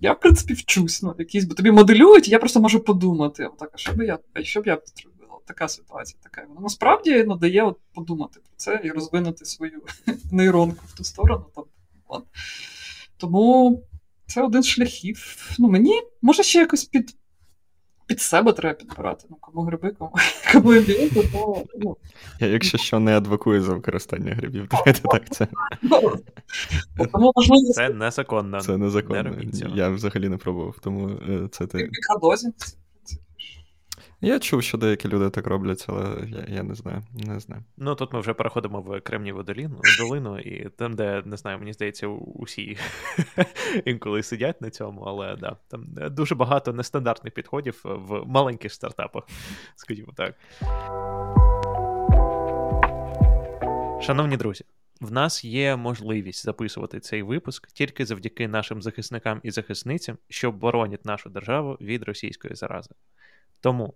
Я, в принципі, вчусь, ну, якісь, бо тобі моделюють, і я просто можу подумати, так, а що б я, а що б я робила? Така ситуація, така. Воно насправді ну, дає от подумати про це і розвинути свою нейронку в ту сторону. Там, от. Тому це один з шляхів. Ну, Мені може ще якось під під себе треба підбирати. Ну, кому гриби, кому кому імбіє, то ну. Я, якщо що, не адвокую за використання грибів, давайте так це. Тому, можливо, Це незаконно. Це незаконно. Не Я взагалі не пробував, тому це ти. Мікродозінг. Я чув, що деякі люди так роблять, але я я не знаю. не знаю. Ну тут ми вже переходимо в Кремніву долину, долину, і там, де не знаю, мені здається, усі інколи сидять на цьому, але да, там дуже багато нестандартних підходів в маленьких стартапах, скажімо так. Шановні друзі, в нас є можливість записувати цей випуск тільки завдяки нашим захисникам і захисницям, що боронять нашу державу від російської зарази. Тому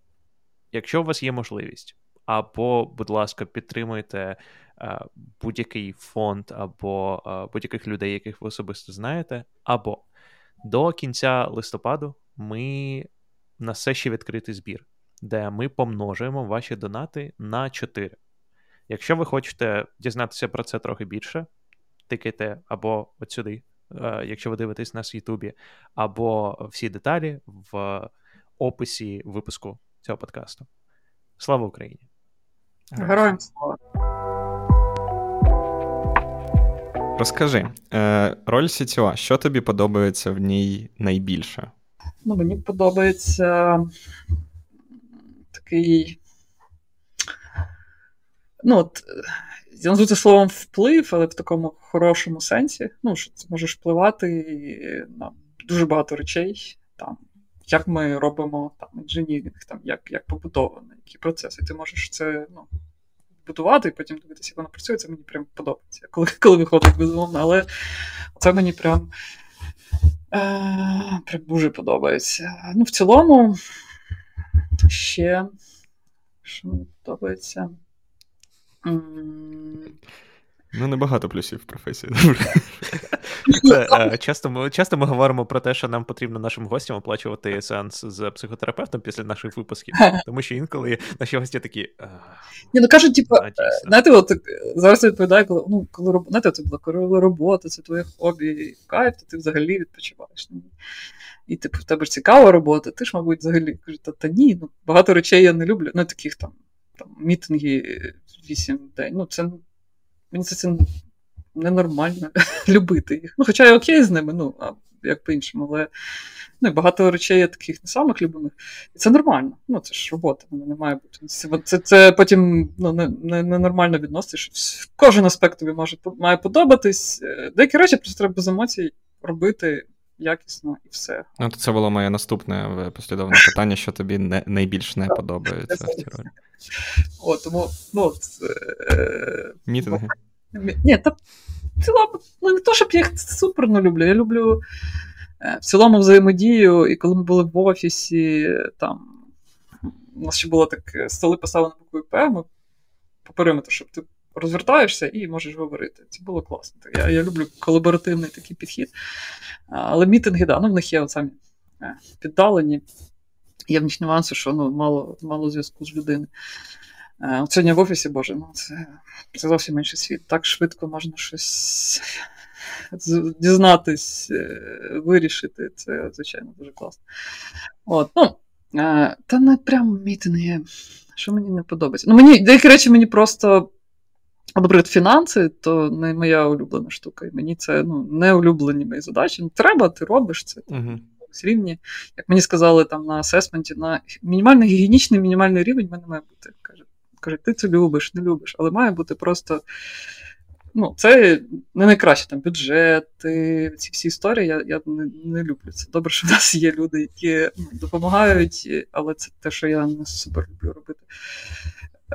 якщо у вас є можливість, або, будь ласка, підтримуйте е, будь-який фонд, або е, будь-яких людей, яких ви особисто знаєте, або до кінця листопаду ми на все ще відкритий збір, де ми помножуємо ваші донати на 4. Якщо ви хочете дізнатися про це трохи більше, тикайте або от сюди, е, якщо ви дивитесь нас в Ютубі, або всі деталі в описі випуску цього подкасту. Слава Україні! Героям слава! Розкажи, е, роль CTO, що тобі подобається в ній найбільше? Ну, Мені подобається такий. Ну, от, я назву це словом вплив, але в такому хорошому сенсі. Ну, що ти можеш впливати на дуже багато речей. Там, як ми робимо там інженірінг, там, як як побудовано, які процеси. Ти можеш це ну, будувати і потім дивитися, як воно працює. Це мені прям подобається, коли коли виходить безумовно. Але це мені прям е, прям дуже подобається. Ну, В цілому ще що мені подобається. Ну, небагато плюсів в професії. Це, е, часто, ми, часто ми говоримо про те, що нам потрібно нашим гостям оплачувати сеанс з психотерапевтом після наших випусків. Тому що інколи наші гості такі. Ні, ну кажуть, типу, знаєте, от зараз я відповідаю, коли ну, коли знаєте, це була коли робота, це твоє хобі, кайф, то ти взагалі відпочиваєш. І типу, в тебе ж цікава робота, ти ж, мабуть, взагалі кажуть, та, та ні, ну багато речей я не люблю. Ну, таких там там мітинги 8 день. Ну, це мені це, ненормально любити їх. Ну, Хоча я окей з ними, ну, а як по-іншому, але ну, багато речей є таких не самих любимих. І це нормально. Ну, це ж робота, вона не має бути. Це це, це потім ну, ненормально не, не відносити, що кожен аспект тобі може має подобатись. Е, деякі речі просто треба без емоцій робити. Якісно і все. Ну, то це було моє наступне послідовне питання, що тобі не, найбільш не подобається в цій ролі. О, тому, ну, е, Мітинги. Ні, та в цілому, ну не то, щоб я їх супер не люблю. Я люблю е, в цілому взаємодію, і коли ми були в офісі, там у нас ще було так, е, столи поставлені буквою П, ми по периметру, щоб ти розвертаєшся і можеш говорити. Це було класно. Я я люблю колаборативний такий підхід. Але мітинги, да, ну в них є самі е, піддалені. Є в них нюанси, що ну, мало мало зв'язку з людиною. От Сьогодні в офісі, Боже, ну це це зовсім інший світ. Так швидко можна щось дізнатись, е, вирішити. Це, звичайно, дуже класно. От, ну, Та не прямо мітинги, що мені не подобається. Ну, мені Деякі речі мені просто. Наприклад, фінанси то не моя улюблена штука. І мені це ну, не улюблені мої задачі. Ну, треба, ти робиш це. Uh-huh рівні. Як мені сказали там на асесменті, на мінімальний гігієнічний мінімальний рівень в мене має бути. Каже, каже, ти це любиш, не любиш, але має бути просто. Ну, Це не найкраще там бюджети, ці всі історії я я не не люблю. Це добре, що в нас є люди, які ну, допомагають, але це те, що я не супер люблю робити.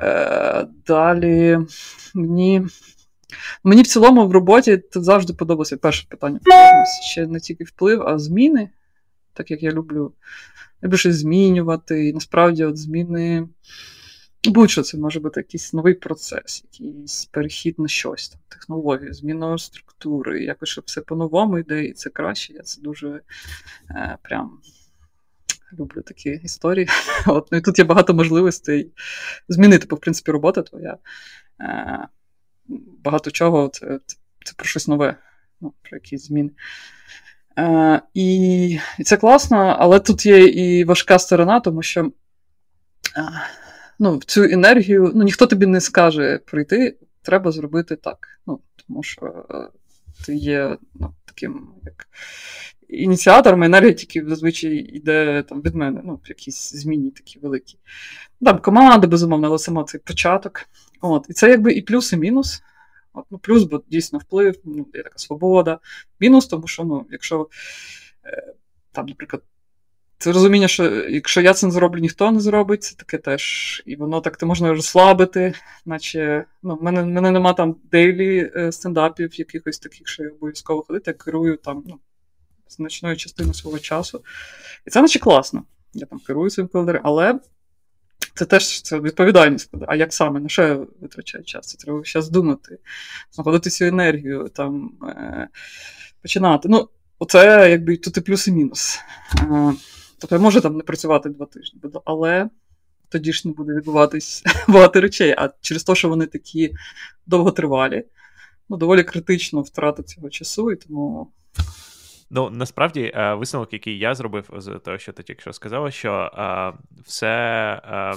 Е, Далі мені мені в цілому в роботі це завжди подобалося перше питання. Ще не тільки вплив, а зміни так як я люблю люблю щось змінювати. І насправді от зміни. Будь-що це може бути якийсь новий процес, якийсь перехід на щось, там, технологію, зміна структури, якось щоб все по-новому йде, і це краще. Я це дуже е, прям люблю такі історії. От, ну І тут є багато можливостей змінити, бо в принципі робота твоя. Е, Багато чого це, це, це про щось нове, ну, про якісь зміни. Е, І це класно, але тут є і важка сторона, тому що е, ну, цю енергію ну, ніхто тобі не скаже прийти, треба зробити так. Ну, Тому що е, ти є ну, таким як ініціатором, тільки зазвичай йде там, від мене, ну, якісь зміни такі великі. Там команда, безумовно, але саме цей початок. От, І це якби і плюс, і мінус. От, ну, Плюс, бо дійсно вплив, ну, є така свобода. Мінус, тому що, ну, якщо е, там, наприклад, це розуміння, що якщо я це не зроблю, ніхто не зробить, це таке теж. І воно так ти можна розслабити, наче ну, в мене мене нема там дейлі е, стендапів, якихось таких, що я обов'язково ходити, я керую там ну, значною частиною свого часу. І це наче класно. Я там керую своїм календарем, але це теж це відповідальність. А як саме? На що я витрачаю час? Це треба зараз думати, знаходити цю енергію, там, е, починати. Ну, Оце якби тут і плюс і мінус. Е, тобто я можу там не працювати два тижні, але тоді ж не буде відбуватись багато речей. А через те, що вони такі довготривалі, ну, доволі критично втрата цього часу, і тому Ну, насправді, е, висновок, який я зробив з того, що ти тільки що сказала, що е, все. Е,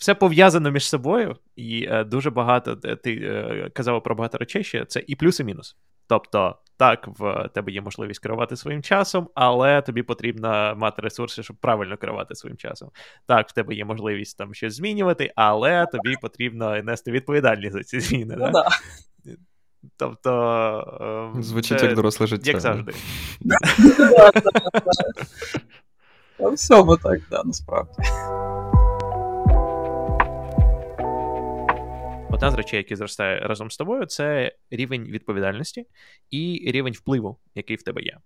все пов'язано між собою, і е, дуже багато ти е, казала про багато речей, що це і плюс, і мінус. Тобто, так, в тебе є можливість керувати своїм часом, але тобі потрібно мати ресурси, щоб правильно керувати своїм часом. Так, в тебе є можливість там щось змінювати, але тобі потрібно нести відповідальність за ці зміни. Ну, да? Тобто. Ем, Звучить це, як доросле життя. Як завжди. У всьому так, да, насправді. Одна з речей, які зростає разом з тобою, це рівень відповідальності і рівень впливу, який в тебе є.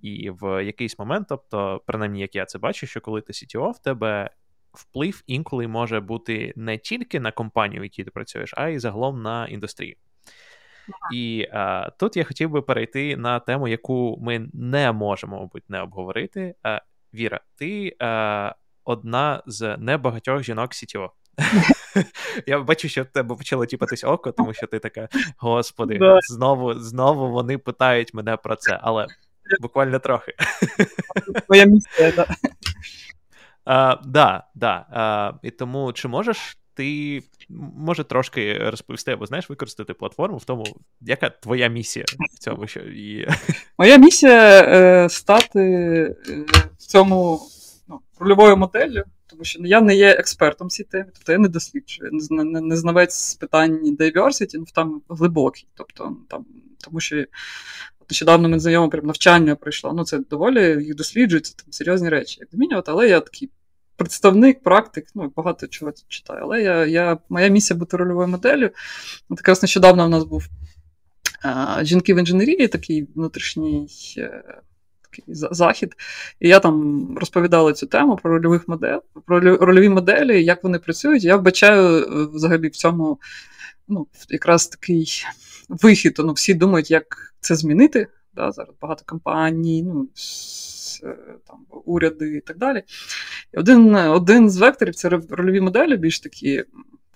І в якийсь момент, тобто, принаймні, як я це бачу, що коли ти CTO, в тебе вплив інколи може бути не тільки на компанію, в якій ти працюєш, а й загалом на індустрію. І а, тут я хотів би перейти на тему, яку ми не можемо, мабуть, не обговорити. А, Віра, ти а, одна з небагатьох жінок CTO. Я бачу, що в тебе почало тіпатись око, тому що ти така, господи, знову знову вони питають мене про це, але буквально трохи. Твоя місія, так. Так, да. І тому чи можеш ти може трошки розповісти, або знаєш, використати платформу в тому, яка твоя місія в цьому? що і... Моя місія е, стати е, в цьому ну, рольовою моделлю, тому що я не є експертом цій темі, тобто я не досліджую, не, не, не знавець з питань diversity, ну там глибокий. Тобто там, тому що нещодавно ми знайомо прям навчання пройшло. Ну, це доволі їх досліджується, там серйозні речі, як змінювати, але я такий представник, практик, ну, багато чого читаю. Але я, я, моя місія бути рольовою моделлю. От якраз нещодавно у нас був а, жінки в інженерії, такий внутрішній. Е, такий захід, і я там розповідала цю тему про рольових модель, про рольові моделі, як вони працюють. Я вбачаю е, взагалі в цьому ну, якраз такий вихід. Ну, Всі думають, як це змінити. Да, Зараз багато компаній, ну, там, уряди і так далі. І один один з векторів це рольові моделі, більш такі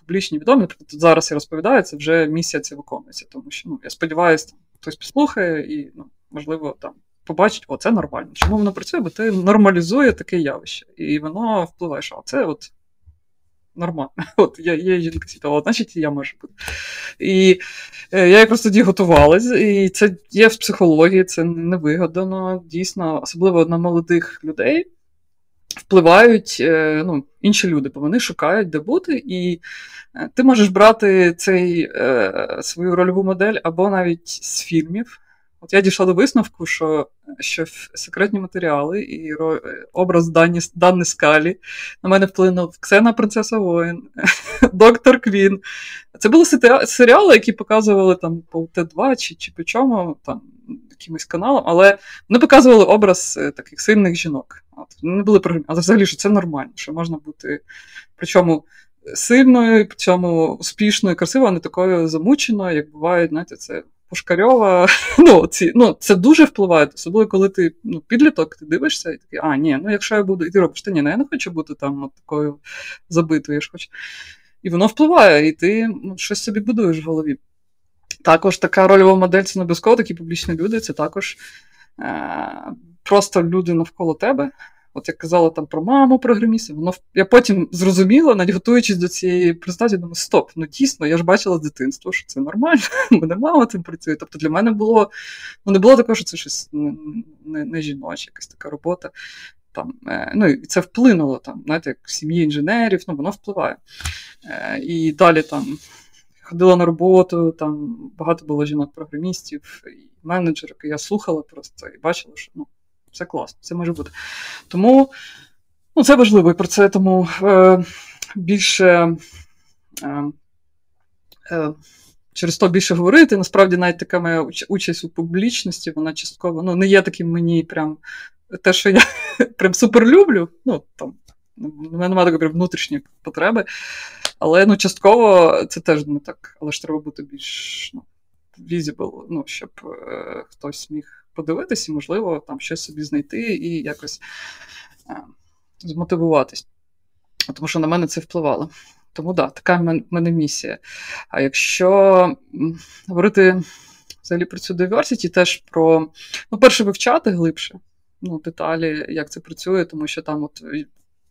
публічні відомі. Наприклад, тут зараз я розповідаю, це вже місія це виконується. Тому що ну, я сподіваюся, там, хтось послухає і, ну, можливо, там. Побачить, о, це нормально. Чому воно працює? Бо ти нормалізує таке явище. І воно впливає, що це от нормально. От я є жінка світова, значить я можу бути. І е, я якраз тоді готувалась, і це є в психології, це не вигадано. Дійсно, особливо на молодих людей впливають е, ну, інші люди, бо вони шукають, де бути, і е, ти можеш брати цей, е, свою рольову модель або навіть з фільмів. От я дійшла до висновку, що що секретні матеріали і образ Дані, Данни Скалі на мене вплинув Ксена Принцеса Воїн, Доктор Квін. Це були серіали, які показували там по Т2 чи чи по чому, там, якимось каналам, але вони показували образ е, таких сильних жінок. От, вони були програмі. Але взагалі що це нормально, що можна бути. Причому. Сильною, причому успішною, красивою, а не такою замученою, як бувають, знаєте, це Пушкарьова. Ну, ці, ну, Це дуже впливає, особливо, коли ти ну, підліток, ти дивишся і такий, а, ні, ну якщо я буду, і ти робиш, та ні, ну я не хочу бути там от такою забитою. ж хочу. І воно впливає, і ти ну, щось собі будуєш в голові. Також така рольова модель це не обов'язково такі публічні люди, це також е- просто люди навколо тебе. От я казала там про маму програмістів, воно я потім зрозуміла, навіть готуючись до цієї презентації, думаю, стоп, ну дійсно, я ж бачила з дитинства, що це нормально, мене мама цим працює. Тобто для мене було ну не було такого, що це щось не, не, не жіноча, якась така робота. Там, е, ну, І це вплинуло там, знаєте, як в сім'ї інженерів, ну воно впливає. Е, І далі там ходила на роботу, там багато було жінок-програмістів, і менеджерів, і я слухала просто і бачила, що ну, все класно, це може бути. Тому ну, це важливо і про це тому е, більше. Е, е, Через то більше говорити. Насправді, навіть така моя участь у публічності, вона частково ну, не є таким мені прям те, що я прям супер люблю. Ну, там, У мене немає такої внутрішньої потреби. Але ну, частково це теж не так. Але ж треба бути більш ну, visible, ну, щоб е, хтось міг подивитися, і, можливо, там щось собі знайти і якось а, змотивуватись. Тому що на мене це впливало. Тому так, да, така в мене місія. А якщо говорити взагалі про цю diversity, теж про, ну, перше, вивчати глибше ну, деталі, як це працює, тому що там от.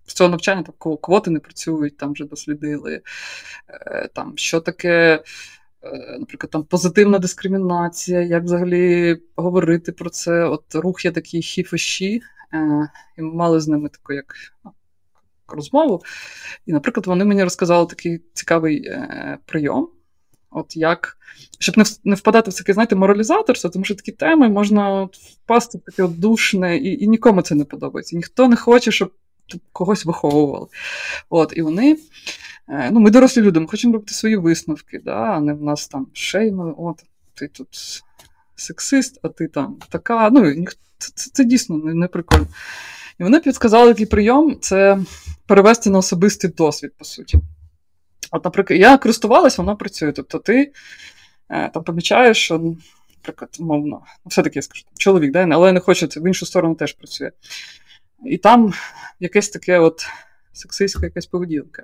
З цього навчання там квоти не працюють, там вже дослідили. Е, там, Що таке Е, наприклад, там позитивна дискримінація, як взагалі говорити про це. От рух є такий хіфоші, е, і ми мали з ними таку як ну, розмову. І, наприклад, вони мені розказали такий цікавий е, прийом. От як, щоб не впадати в таке, знаєте, моралізаторство, тому що такі теми можна впасти в таке душне, і і нікому це не подобається. Ніхто не хоче, щоб когось виховували. От, І вони Е, ну, Ми дорослі люди, ми хочемо робити свої висновки, да? а не в нас там шейми, от, ти тут сексист, а ти там така. Ну, Це, це, це дійсно не, не прикольно. І вони підказали такий прийом це перевести на особистий досвід, по суті. От, наприклад, я користувалась, вона працює. Тобто, ти е, там помічаєш, що, наприклад, мовно, все-таки я скажу, чоловік, да, але не хоче, в іншу сторону теж працює. І там якесь таке от сексистська якась поведінка.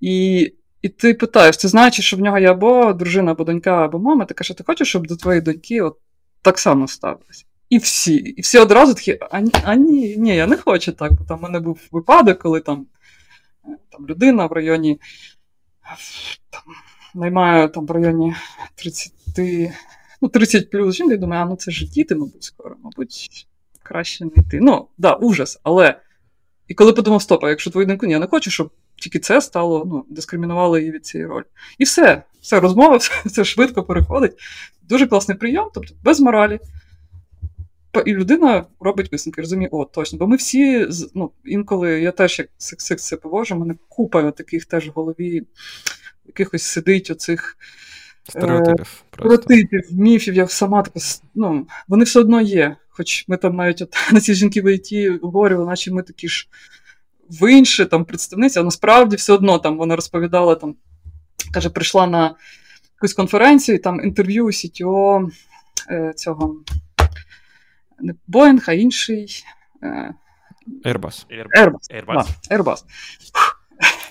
І і ти питаєш, ти знаєш, що в нього є або дружина, або донька, або мама, ти кажеш, ти хочеш, щоб до твоєї доньки от так само ставилось? І всі і всі одразу такі, а, а ні, ні, я не хочу так. Бо там в мене був випадок, коли там там людина в районі там, наймає там в районі 30 ну 30 плюс жінки, думаю, а ну це ж діти, мабуть, скоро, мабуть, краще не йти. Ну, да, ужас, але. І коли подумав, стоп, а якщо твою доньку, ні, я не хочу, щоб тільки це стало, ну, дискримінувало її від цієї ролі. І все, все розмова, все, все швидко переходить. Дуже класний прийом, тобто без моралі. І людина робить висновки, розуміє, о, точно. Бо ми всі, ну, інколи я теж як сексист це повожу, мене купа таких теж в голові якихось сидить оцих стереотипів, е- стереотипів, міфів, я сама така, ну, вони все одно є. Хоч ми там навіть от, на ці жінки в ІТ говорили, наче ми такі ж в інше там представниця, а насправді все одно там вона розповідала, там, каже, прийшла на якусь конференцію, там інтерв'ю у CTO е, цього не Боїнг, а інший. Е, Airbus. Airbus. Airbus. Да, Airbus.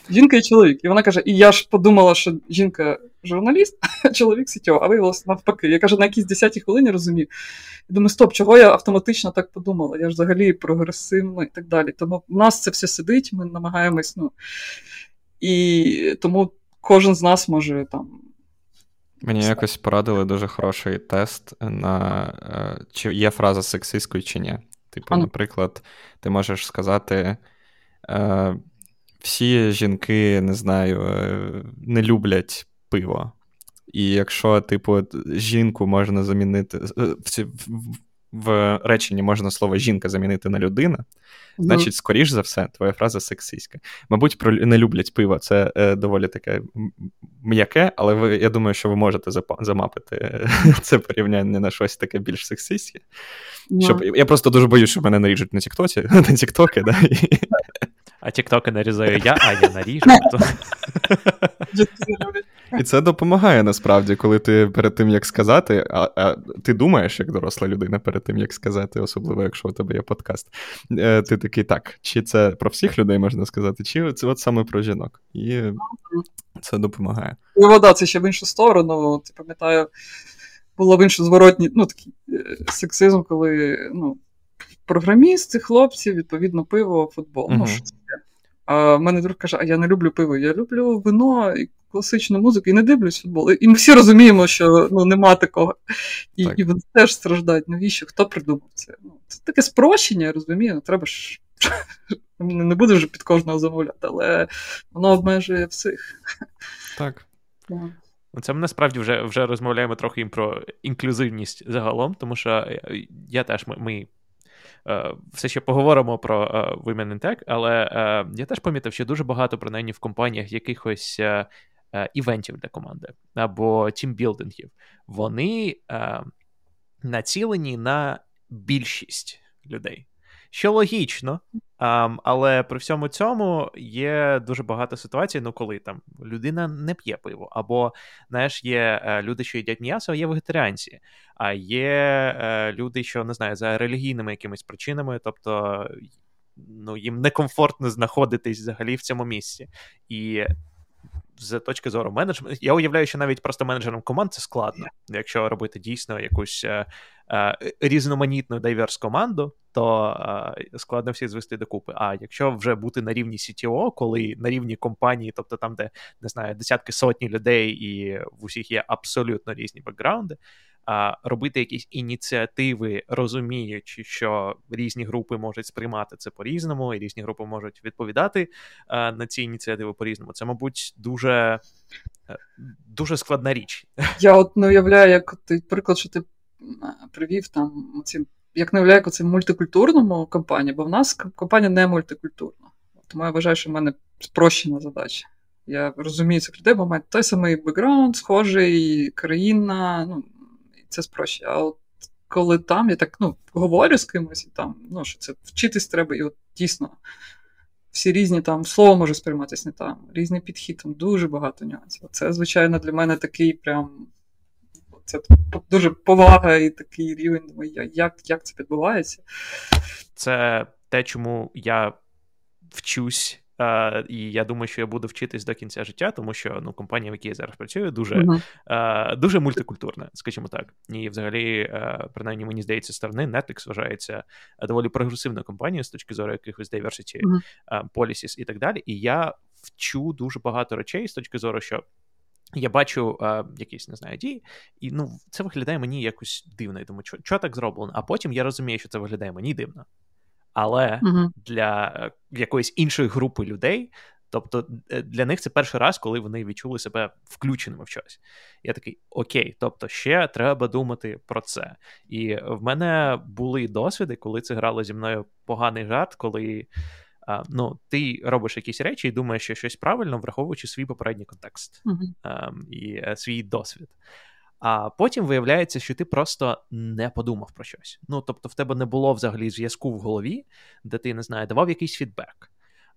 Жінка і чоловік. І вона каже: І я ж подумала, що жінка журналіст, чоловік сітьо, а виявилося навпаки. Я кажу, на якійсь 10-й хвилині розумів. І думаю, стоп, чого я автоматично так подумала? Я ж взагалі прогресивна і так далі. Тому в нас це все сидить, ми намагаємось, ну. І тому кожен з нас може там. Мені якось порадили дуже хороший тест на е, чи є фраза сексистською чи ні. Типу, наприклад, ти можеш сказати. Е, всі жінки, не знаю, е, не люблять пиво. І якщо, типу, жінку можна замінити в, в, в реченні можна слово жінка замінити на людина, mm-hmm. значить, скоріш за все, твоя фраза сексистська. Мабуть, про не люблять пиво, це е, доволі таке м'яке, але ви, я думаю, що ви можете замапити це порівняння на щось таке більш сексистське. Yeah. Щоб, Я просто дуже боюсь, що мене наріжуть на Тіктоці, на Тіктоки, да? А тіктоки нарізаю я, а я наріжу. І це допомагає насправді, коли ти перед тим, як сказати, а, а ти думаєш, як доросла людина перед тим, як сказати, особливо, якщо у тебе є подкаст. Е, ти такий, так, чи це про всіх людей можна сказати, чи це от саме про жінок. І це допомагає. І вода, це ще в іншу сторону. Ти пам'ятаю, було в іншу зворотні, ну, такий е, сексизм, коли ну, програмісти, хлопці, відповідно, пиво, футбол. Uh-huh. Ну, що це? А в мене друг каже: А я не люблю пиво, я люблю вино і класичну музику і не дивлюсь футбол. І ми всі розуміємо, що ну, нема такого. І і вони теж страждають. Навіщо? Хто придумав це? Ну, Це таке спрощення, я розумію, ну, треба ж. Не буду вже під кожного замовляти, але воно обмежує всіх. Так. Yeah. Це ми насправді вже вже розмовляємо трохи про інклюзивність загалом, тому що я теж ми, ми все ще поговоримо про е, Women in Tech, але е, я теж помітив, що дуже багато принаймні в компаніях якихось івентів для команди або тімбілдингів. Вони націлені на більшість людей. Що логічно, Um, але при всьому цьому є дуже багато ситуацій, ну коли там людина не п'є пиво, або знаєш, є е, люди, що їдять м'ясо, а є вегетаріанці, а є е, люди, що не знаю, за релігійними якимись причинами, тобто ну, їм некомфортно знаходитись взагалі в цьому місці. І з точки зору менеджменту, я уявляю, що навіть просто менеджером команд це складно. Якщо робити дійсно якусь е, е, різноманітну дайверс команду, то е, складно всі звести докупи. А якщо вже бути на рівні CTO, коли на рівні компанії, тобто там, де не знаю, десятки сотні людей, і в усіх є абсолютно різні бекграунди, а, робити якісь ініціативи, розуміючи, що різні групи можуть сприймати це по-різному, і різні групи можуть відповідати а, на ці ініціативи по-різному. Це, мабуть, дуже е, дуже складна річ. Я от не уявляю, як ти приклад, що ти привів там ці. Як уявляю, це мультикультурному компанії, бо в нас компанія не мультикультурна. Тому я вважаю, що в мене спрощена задача. Я розумію цих людей, бо мають той самий бекграунд, схожий, країна, ну, це спрощує. А от коли там я так ну, говорю з кимось, і там, ну, що це вчитись треба, і от дійсно всі різні там слово може сприйматися не там, різний підхід, там дуже багато нюансів. Це, звичайно, для мене такий прям це дуже повага і такий рівень. Як, як це відбувається? Це те, чому я вчусь. Uh, і я думаю, що я буду вчитись до кінця життя, тому що ну, компанія, в якій я зараз працюю, дуже uh-huh. uh, дуже мультикультурна, скажімо так. І взагалі, uh, принаймні, мені здається, сторони Netflix вважається доволі прогресивною компанією з точки зору якихось diversity uh-huh. policies і так далі. І я вчу дуже багато речей з точки зору, що я бачу е, якісь не знаю дії, і ну це виглядає мені якось дивно. Я думаю, що, що так зроблено? А потім я розумію, що це виглядає мені дивно. Але uh-huh. для е, якоїсь іншої групи людей, тобто е, для них це перший раз, коли вони відчули себе включеними в щось. Я такий окей, тобто ще треба думати про це. І в мене були досвіди, коли це грало зі мною поганий жарт, коли ну, ти робиш якісь речі і думаєш, що щось правильно, враховуючи свій попередній контекст uh-huh. і е, свій досвід. А потім виявляється, що ти просто не подумав про щось. Ну, тобто, в тебе не було взагалі зв'язку в голові, де ти не знаю, давав якийсь фідбек,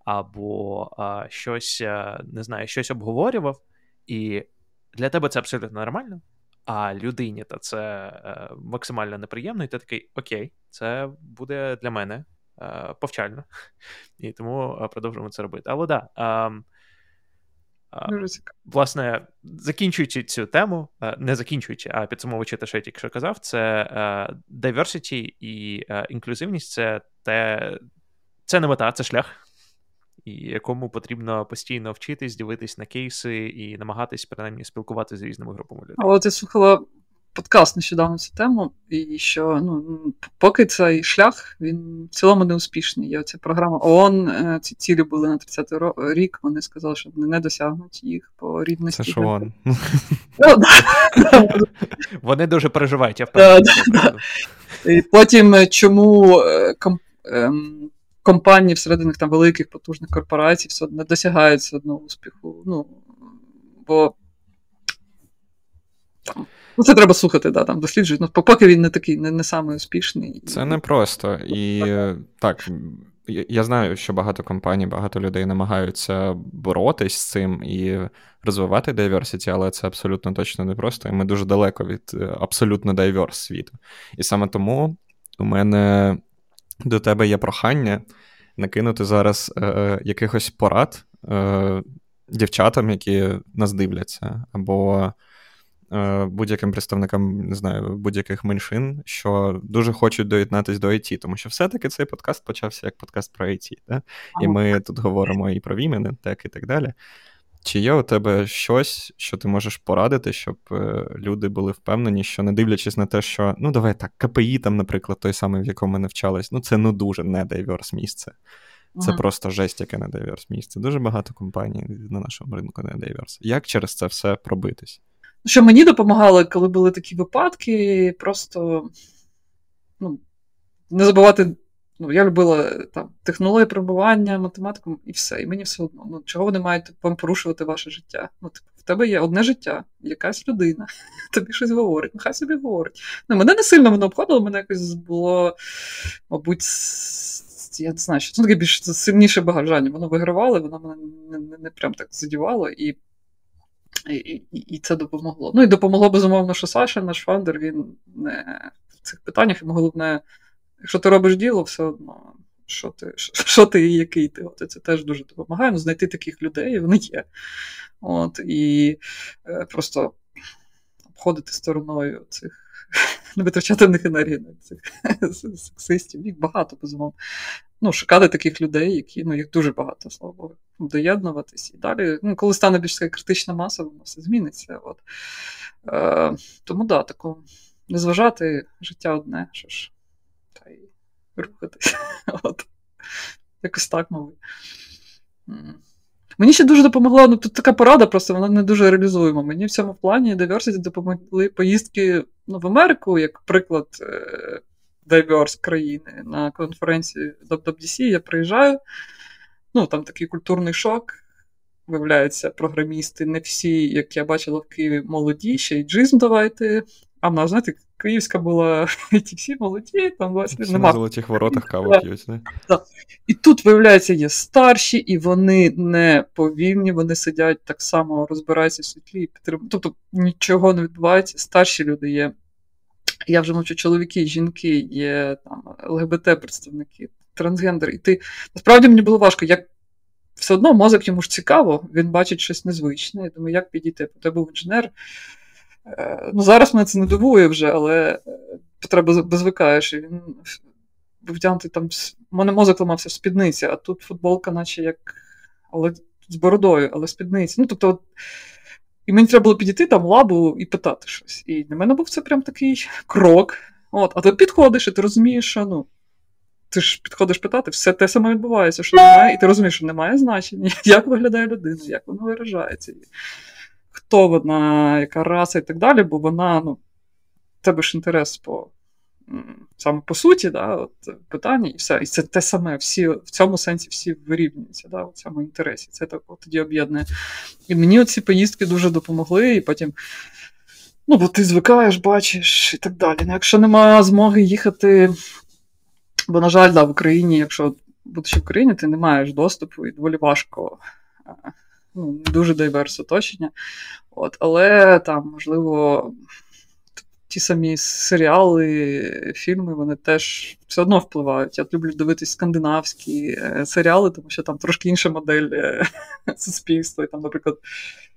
або а, щось е, не знаю, щось обговорював, і для тебе це абсолютно нормально. А людині то це е, максимально неприємно, і ти такий: Окей, це буде для мене повчально. І тому е, продовжуємо це робити. Але да. Власне, закінчуючи цю тему, е, не закінчуючи, а підсумовуючи те, що я тільки що казав, це diversity і інклюзивність це те, це не мета, це шлях, і якому потрібно постійно вчитись, дивитись на кейси і намагатись принаймні спілкуватися з різними групами людей. А от я слухала подкаст нещодавно цю тему, і що ну, поки цей шлях він в цілому не успішний. Є ця програма ООН, е, ці цілі були на 30-й рік. Вони сказали, що вони не досягнуть їх по рівності. Це ж ООН. Ну, вони дуже переживають, я впевнений. І Потім е, чому е, ем, компанії всередині там великих потужних корпорацій все не досягають все одно успіху. Ну, бо там Ну, це треба слухати, да, там досліджують. Ну, поки він не такий, не не самий успішний. Це не просто. І так, я знаю, що багато компаній, багато людей намагаються боротись з цим і розвивати diversity, але це абсолютно точно не просто. І ми дуже далеко від е, абсолютно дайверс світу. І саме тому у мене до тебе є прохання накинути зараз е, якихось порад е, дівчатам, які нас дивляться, або. Е, будь-яким представникам не знаю, будь-яких меншин, що дуже хочуть доєднатися до IT, тому що все-таки цей подкаст почався як подкаст про IT. Да? І ми тут говоримо і про Women, так і так далі. Чи є у тебе щось, що ти можеш порадити, щоб е, люди були впевнені, що не дивлячись на те, що ну давай так, КПІ, там, наприклад, той самий, в якому ми навчались, ну це ну дуже не дайверс місце. Це ага. просто жесть, яке не дайверс місце. Дуже багато компаній на нашому ринку не дайверс. Як через це все пробитись? Що мені допомагало, коли були такі випадки, просто ну, не забувати. Ну, Я любила там технології перебування, математику і все. І мені все одно. Ну, Чого вони мають вам порушувати ваше життя? Ну, типу, В тебе є одне життя, якась людина, тобі щось говорить, нехай собі говорить. Ну, Мене не сильно воно обходило, мене якось було, мабуть, я не знаю, що це таке більш сильніше бажання. Воно вигравало, воно мене не, не, не прям так задівало. І і, і це допомогло. Ну і допомогло, безумовно, що Саша, наш фаундер, він не в цих питаннях, йому головне, якщо ти робиш діло, все одно, що ти що ти і який ти. От, Це теж дуже допомагає. Ну, знайти таких людей, вони є. От, І е, просто обходити стороною цих. Не витрачати в них енергію цих сексистів. Їх багато, безумовно ну, шукати таких людей, які ну, їх дуже багато, слава Богу, доєднуватись. І далі, ну, коли стане більш критична маса, воно все зміниться. От. Е, Тому да, тако, не зважати життя одне, що ж, та й рухатись. От. Якось так, мабуть. Мені ще дуже допомогла, ну тут така порада, просто вона не дуже реалізуєма. Мені в цьому плані diversity допомогли поїздки ну, в Америку, як приклад, Diverse країни на конференції WWDC я приїжджаю. Ну, там такий культурний шок. Виявляється, програмісти не всі, як я бачила в Києві, молоді, ще й джизм давайте А в нас, знаєте, Київська була ті всі молоді, там всі нема. на золотих воротах каву п'ють, не? Так. І тут, виявляється, є старші, і вони не повільні, вони сидять так само, розбираються в світлі і підтримують. Тобто нічого не відбувається. Старші люди є. Я вже мовчу, чоловіки, жінки, є там ЛГБТ-представники, трансгендер. І ти насправді мені було важко, як все одно мозок йому ж цікаво, він бачить щось незвичне. Я думаю, як підійти? Бо був інженер. Е, ну, Зараз мене це не дивує вже, але е, треба звикаєш. І він був вдягнутий там. У мене мозок ламався в спідниці, а тут футболка, наче як. Але з бородою, але спідниці. Ну, тобто, от... І мені треба було підійти там лабу і питати щось. І для мене був це прям такий крок. От, А ти підходиш, і ти розумієш, що ну, ти ж підходиш питати, все те саме відбувається, що немає, і ти розумієш, що немає значення, як виглядає людина, як вона виражається, хто вона, яка раса і так далі, бо вона, ну, в тебе ж інтерес по саме по суті, да, от, питання, і все. І це те саме, всі в цьому сенсі всі вирівнюються да, в цьому інтересі. Це так от тоді об'єднує. І мені оці поїздки дуже допомогли, і потім. Ну, бо ти звикаєш, бачиш і так далі. Ну, Якщо немає змоги їхати Бо, на жаль, да, в Україні, якщо будучи в Україні, ти не маєш доступу і доволі важко, ну, дуже дайверс оточення. От, Але там, можливо, ті самі серіали, фільми, вони теж все одно впливають. Я люблю дивитись скандинавські е, серіали, тому що там трошки інша модель е, суспільства. І там, наприклад,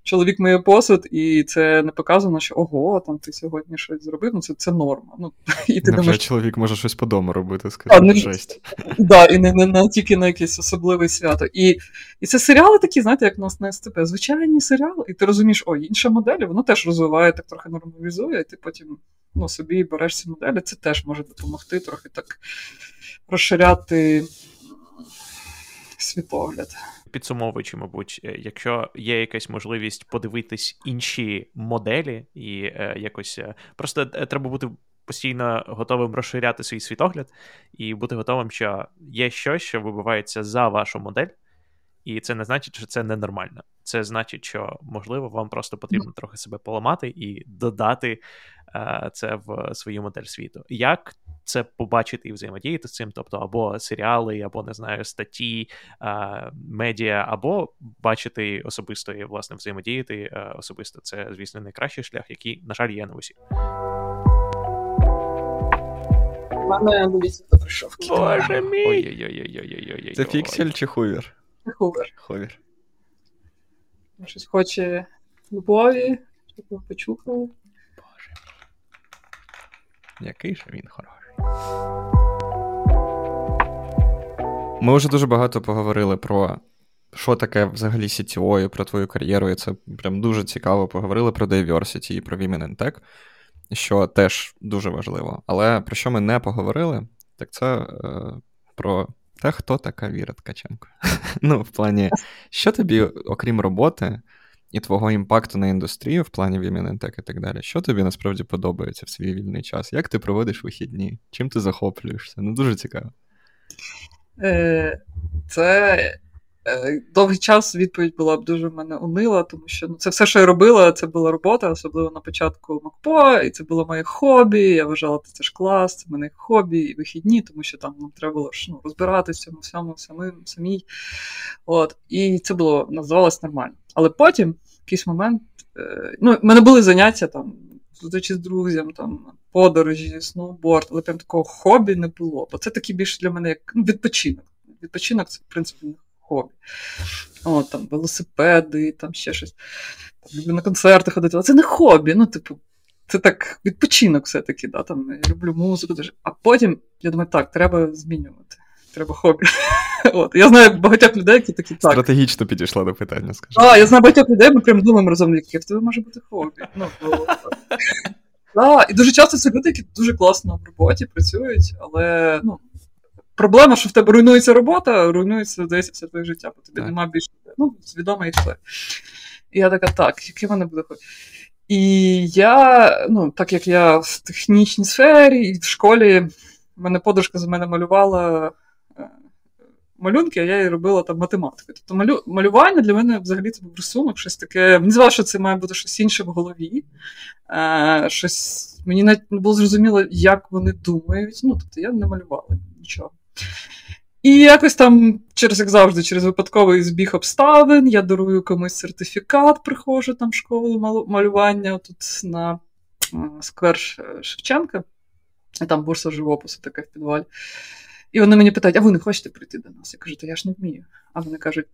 чоловік миє посуд, і це не показано, що ого, там ти сьогодні щось зробив. Ну це це норма. Ну, і ти думаєш... чоловік може щось по дому робити, скажімо, жесть. Да, і не, не, не тільки на якесь особливе свято. І і це серіали такі, знаєте, як у нас на СТП, звичайні серіали, і ти розумієш, ой, інша модель, воно теж розвиває, так трохи нормалізує, і ти потім ну, собі береш ці моделі, це теж може допомогти трохи так розширяти світогляд підсумовуючи, мабуть, е, якщо є якась можливість подивитись інші моделі, і е, якось е, просто треба бути постійно готовим розширяти свій світогляд і бути готовим, що є щось, що вибивається за вашу модель, і це не значить, що це ненормально. Це значить, що можливо вам просто потрібно трохи себе поламати і додати е, це в свою модель світу. Як це побачити і взаємодіяти з цим, тобто або серіали, або не знаю, статті, е, медіа, або бачити особисто і власне взаємодіяти е, особисто. Це, звісно, найкращий шлях, який, на жаль, є на усі. мене прийшов. Боже мій! Ой-ой-ой. Це Фіксель чи Хувер? Хувер. Хувер. Щось хоче любові, щоб ви почухали. Боже мій. Який же він хороший. Ми вже дуже багато поговорили про що таке взагалі CTO і про твою кар'єру, і це прям дуже цікаво. Поговорили про diversity і про Women in Tech, що теж дуже важливо. Але про що ми не поговорили, так це е, про те, хто така Віра Ткаченко. Ну, в плані, що тобі, окрім роботи, і твого імпакту на індустрію в плані Вімінентек і так далі. Що тобі насправді подобається в свій вільний час? Як ти проводиш вихідні? Чим ти захоплюєшся? Ну, дуже цікаво. Е, Це довгий час відповідь була б дуже в мене унила, тому що ну, це все, що я робила, це була робота, особливо на початку МакПо, і це було моє хобі. Я вважала, це ж клас, це мене хобі і вихідні, тому що там нам треба було ну, розбиратися в цьому всьому самим самій. От, І це було називалось нормально. Але потім якийсь момент. Е, ну, в мене були заняття там, зустрічі з друзям, там, подорожі, сноуборд, але прям такого хобі не було. Бо це таки більше для мене як ну, відпочинок. Відпочинок це, в принципі, не хобі. О, там, велосипеди, там ще щось. Там, люблю на концерти ходити, але це не хобі. Ну, типу, це так відпочинок все-таки. да, там, Я люблю музику. А потім я думаю, так, треба змінювати. Треба хобі. От. Я знаю багатьох людей, які такі так. Стратегічно підійшла до питання, скажи. Так, я знаю багатьох людей, ми прям думаємо разом, яке в тебе може бути хобі. Ну, да, І дуже часто це люди, які дуже класно в роботі працюють, але ну, проблема, що в тебе руйнується робота, руйнується здається, все твоє життя, бо тобі немає більше ну, свідома історія. І я така, так, яке мене буде хобі? І я, ну, так як я в технічній сфері, і в школі в мене подружка за мене малювала малюнки, а я її робила там математику. Тобто малю... малювання для мене взагалі це був рисунок, щось таке. Мені здавалося, що це має бути щось інше в голові. Е, щось... Мені навіть не було зрозуміло, як вони думають. Ну, тобто я не малювала нічого. І якось там, через як завжди, через випадковий збіг обставин, я дарую комусь сертифікат, приходжу там в школу малювання тут на сквер Шевченка, і там бурса живопису така в підвалі. І вони мені питають: а ви не хочете прийти до нас? Я кажу, та я ж не вмію. А вони кажуть,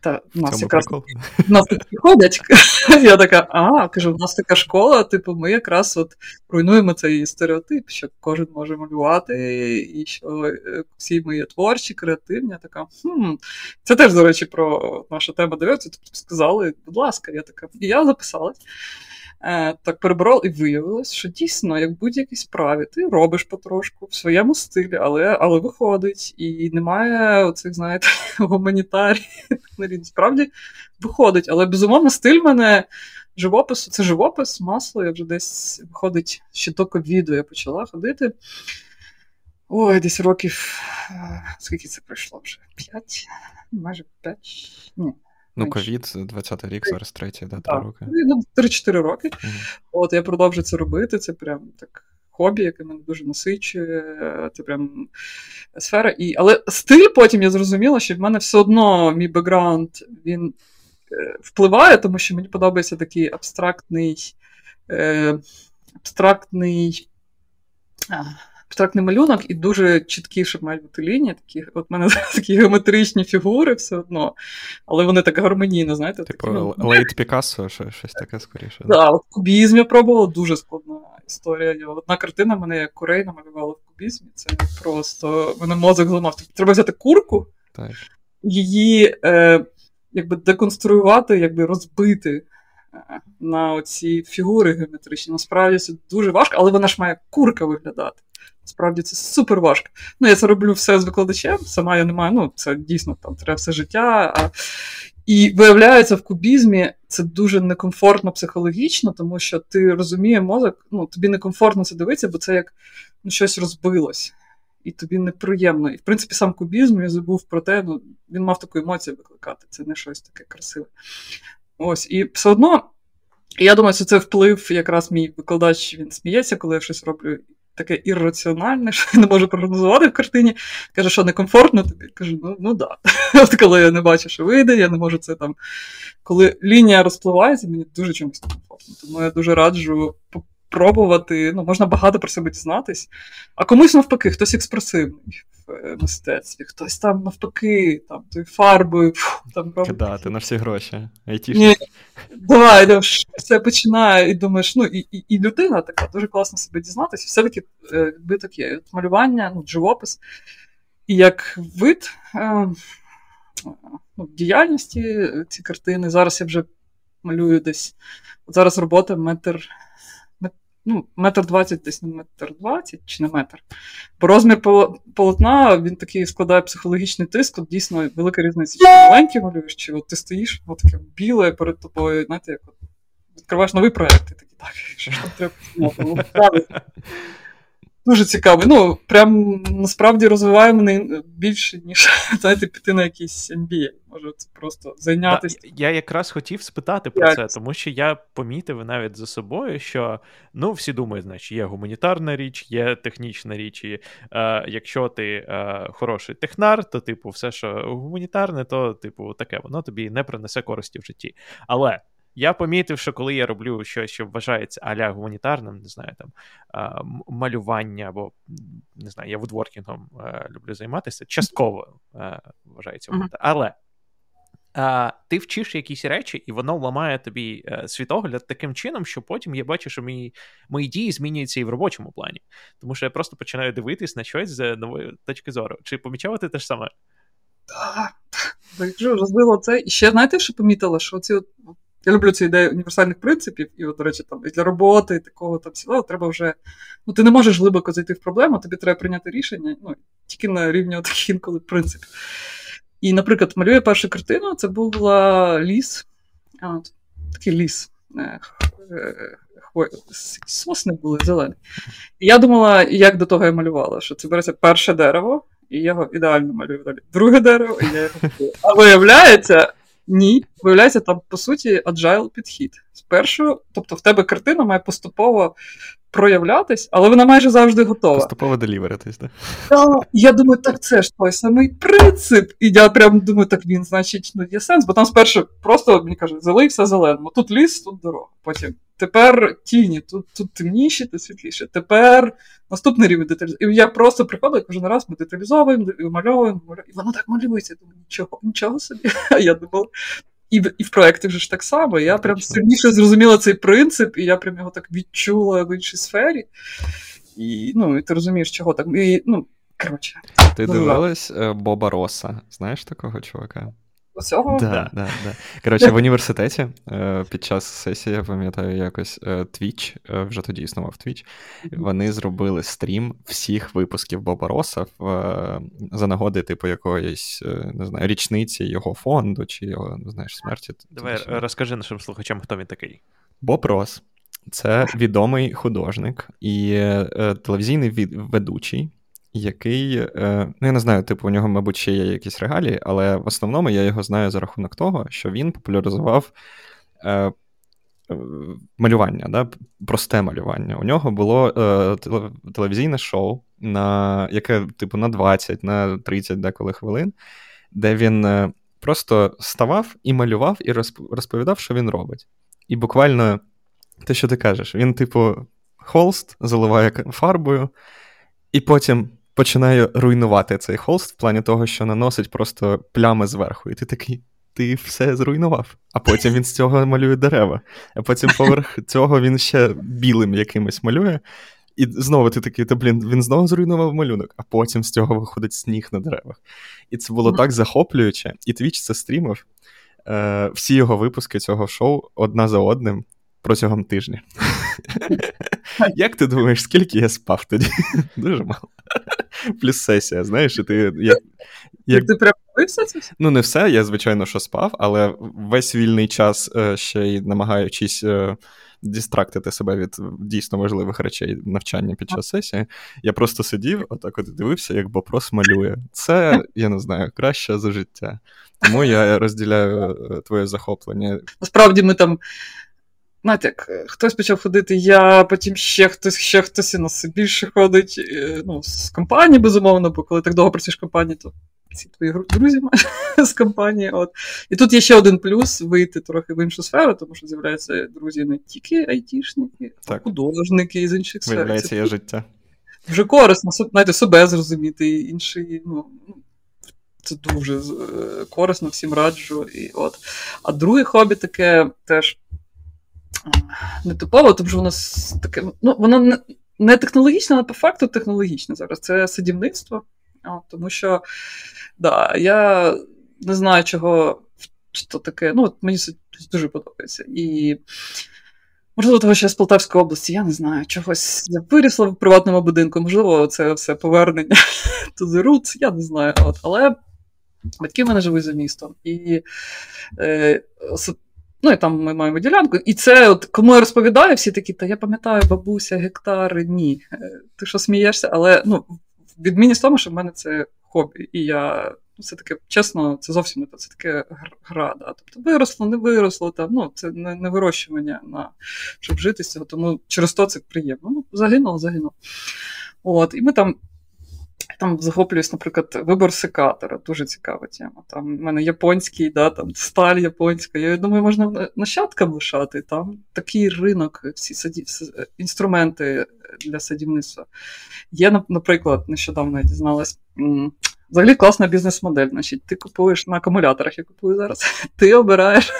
та в нас якраз в нас ходять. Я така, а, кажу, в нас така школа, типу, ми якраз от руйнуємо цей стереотип, що кожен може малювати, і що е, всі ми є творчі, креативні. Я така, хм. Це теж, до речі, про нашу тему дивився. Тобто сказали, будь ласка, я така. І я записалась. Е, так перебрав і виявилось, що дійсно, як будь-якій справі, ти робиш потрошку в своєму стилі, але але виходить, і немає оцих, знаєте, гуманітарій. Справді виходить. Але безумовно, стиль мене живопису це живопис, масло. Я вже десь виходить ще до ковіду я почала ходити. Ой, десь років. Е, скільки це пройшло вже? П'ять? Майже п'ять? Ні. Ну, ковід, 20-й рік, зараз третій, да, три роки. Ну, 3-4 роки. Mm-hmm. От я продовжую це робити. Це прям так хобі, яке мене дуже насичує. Це прям сфера. І... Але стиль потім я зрозуміла, що в мене все одно мій бекграунд він е, впливає, тому що мені подобається такий абстрактний. Е, абстрактний абстрактний малюнок і дуже чіткі, щоб мають бути лінії. Такі, От в мене такі геометричні фігури все одно, але вони так гармонійно, знаєте. Типу такі, ну, Лейт Пікассо, щось таке скоріше. Так, да, от кубізм я пробувала, дуже складна історія. Одна картина мене як курей намалювала в кубізмі. Це просто мене мозок зламав. Тобто треба взяти курку, так. її е, якби деконструювати, якби розбити. На оці фігури геометричні. Насправді це дуже важко, але вона ж має курка виглядати. Справді це супер важко. Ну, я це роблю все з викладачем, сама я не маю, ну, це дійсно там треба все життя. А... І виявляється, в кубізмі це дуже некомфортно психологічно, тому що ти розумієш мозок, ну, тобі некомфортно це дивитися, бо це як ну, щось розбилось. І тобі неприємно. І в принципі, сам кубізм я забув про те, ну, він мав таку емоцію викликати. Це не щось таке красиве. Ось, і все одно, я думаю, що це вплив, якраз мій викладач він сміється, коли я щось роблю таке ірраціональне, що я не можу прогнозувати в картині. Каже, що некомфортно тобі. Кажу, ну ну да. От коли я не бачу, що вийде, я не можу це там. Коли лінія розпливається, мені дуже чомусь некомфортно. Тому я дуже раджу пробувати. Ну, можна багато про себе дізнатись, а комусь навпаки, хтось експресивний. Е, мистецтві, хтось там навпаки, там той фарбою там Кидати на всі гроші. Ні, Давай, все починає, і думаєш, ну і і, і людина така дуже класно себе дізнатися, все-таки е, відбиток є. От малювання, ну, живопис. І як вид е, ну, діяльності ці картини. Зараз я вже малюю десь. От зараз робота метр ну, метр двадцять десь на метр двадцять чи на метр. Бо розмір полотна він такий складає психологічний тиск, от дійсно велика різниця. Чи маленький малюєш, чи от ти стоїш, от таке біле перед тобою, знаєте, як от відкриваєш новий проєкт, і такий, так, що треба. Дуже цікавий. Ну, прям насправді розвиває мене більше, ніж знаєте, піти на якийсь MBA. Може, це просто зайнятися. Да, я якраз хотів спитати про це, тому що я помітив навіть за собою, що ну, всі думають, значить, є гуманітарна річ, є технічна річ. І е, якщо ти е, хороший технар, то, типу, все, що гуманітарне, то, типу, таке воно тобі не принесе користі в житті. Але. Я помітив, що коли я роблю щось, що вважається аля гуманітарним, не знаю, там малювання або не знаю, я вудворкінгом е, люблю займатися, частково е, вважається гуманітарним. Але а, Ти вчиш якісь речі, і воно ламає тобі е, світогляд таким чином, що потім я бачу, що мої мої дії змінюються і в робочому плані. Тому що я просто починаю дивитись на щось з нової точки зору. Чи помічала ти те ж саме? Так, якщо розбило це. І ще знаєте, що помітила, що ці я люблю цю ідею універсальних принципів, і, от, до речі, там і для роботи, і такого там всього треба вже. Ну, ти не можеш глибоко зайти в проблему, тобі треба прийняти рішення, ну, тільки на рівні таких інколи принципів. І, наприклад, малює першу картину, це була ліс, а, такий ліс. Е, е, сосни були зелені. І я думала, як до того я малювала, що це береться перше дерево, і я його ідеально малюю далі. Друге дерево, і я його. А виявляється, ні. Виявляється, там, по суті, agile підхід. Спершу, тобто в тебе картина має поступово проявлятись, але вона майже завжди готова. Поступово деліверитись, так? Да, я думаю, так це ж той самий принцип. І я прям думаю, так він, значить, ну є сенс, бо там спершу просто мені кажуть, залився зеленому. Тут ліс, тут дорога. Потім тепер тіні, тут тут темніші, тут світліше. Тепер наступний рівень деталізації. І я просто приходжу кожен раз ми деталізовуємо, вимальовуємо, і воно так малюється. Я думаю, нічого, нічого собі. А я думав, і в, і в проєкті вже ж так само. Я прям сильніше зрозуміла цей принцип, і я прям його так відчула в іншій сфері. І ну, і ти розумієш, чого так. І, ну, коротше. Ти дивилась е, Боба Роса? Знаєш такого чувака? Цього? Да, да, да. Коротше, в університеті е, під час сесії, я пам'ятаю, якось е, Twitch, вже тоді існував Twitch, вони зробили стрім всіх випусків Боба Роса в, за нагоди, типу, якоїсь, не знаю, річниці його фонду чи його, не знаєш, смерті. Давай розкажи нашим слухачам, хто він такий. Боб Рос. Це відомий художник і е, телевізійний ведучий, який, е, ну я не знаю, типу, у нього, мабуть, ще є якісь регалії, але в основному я його знаю за рахунок того, що він популяризував е, малювання, да? просте малювання. У нього було е, телевізійне шоу, на, яке, типу, на 20, на 30 деколи хвилин, де він е, просто ставав і малював, і розповідав, що він робить. І буквально те, що ти кажеш, він, типу, холст заливає фарбою, і потім починає руйнувати цей холст в плані того, що наносить просто плями зверху. І ти такий, ти все зруйнував. А потім він з цього малює дерева. А потім поверх цього він ще білим якимось малює. І знову ти такий, та блін, він знову зруйнував малюнок, а потім з цього виходить сніг на деревах. І це було так захоплююче. І Твіч це стрімив. Е, Всі його випуски цього шоу одна за одним протягом тижня. Як ти думаєш, скільки я спав тоді? Дуже мало. Плюс сесія, знаєш, і ти. Як, як... Ти прям все це? Ну, не все, я, звичайно, що спав, але весь вільний час е, ще й намагаючись е, дістрактити себе від дійсно важливих речей навчання під час сесії. Я просто сидів, отак от дивився, як Бопрос малює. Це, я не знаю, краще за життя. Тому я розділяю е, твоє захоплення. Насправді ми там знаєте, як е, хтось почав ходити, я, потім ще хтось, ще хтось і нас більше ходить. Е, ну, з компанії, безумовно, бо коли так довго працюєш в компанії, то всі твої друзі з компанії. От. І тут є ще один плюс вийти трохи в іншу сферу, тому що з'являються друзі не тільки айтішники, а художники з інших сфер. Виявляється, є життя. Вже корисно, знаєте, себе зрозуміти, і інші, ну. Це дуже е, корисно, всім раджу. І от. А друге хобі таке теж не типово, тому що воно таке, ну, воно не, не технологічне, але по факту технологічне зараз. Це садівництво. О, тому що да, я не знаю, чого що таке. Ну, от мені це дуже подобається. І можливо, того, що я з Полтавської області, я не знаю, чогось я вирісла в приватному будинку, можливо, це все повернення to the я не знаю. От, Але батьки в мене живуть за містом. І е, Ну, і там ми маємо ділянку. І це, от, кому я розповідаю, всі такі, та я пам'ятаю, бабуся, гектари, ні. Е, ти що смієшся? Але ну, відмінність в тому, що в мене це хобі. І я ну, це таке, чесно, це зовсім не то, це таке гра. Да. Тобто виросло, не виросло, там, ну, це не, не вирощування, на, щоб жити з цього. Тому через то це приємно. Ну, загинуло, загинуло. От, І ми там там захоплююсь, наприклад, вибор секатора, дуже цікава тема. Там в мене японський, да, там сталь японська. Я думаю, можна нащадкам лишати. Там такий ринок, всі саді, інструменти для садівництва. Є, наприклад, нещодавно я дізналась. Взагалі класна бізнес-модель. Значить, Ти купуєш на акумуляторах, я купую зараз, ти обираєш.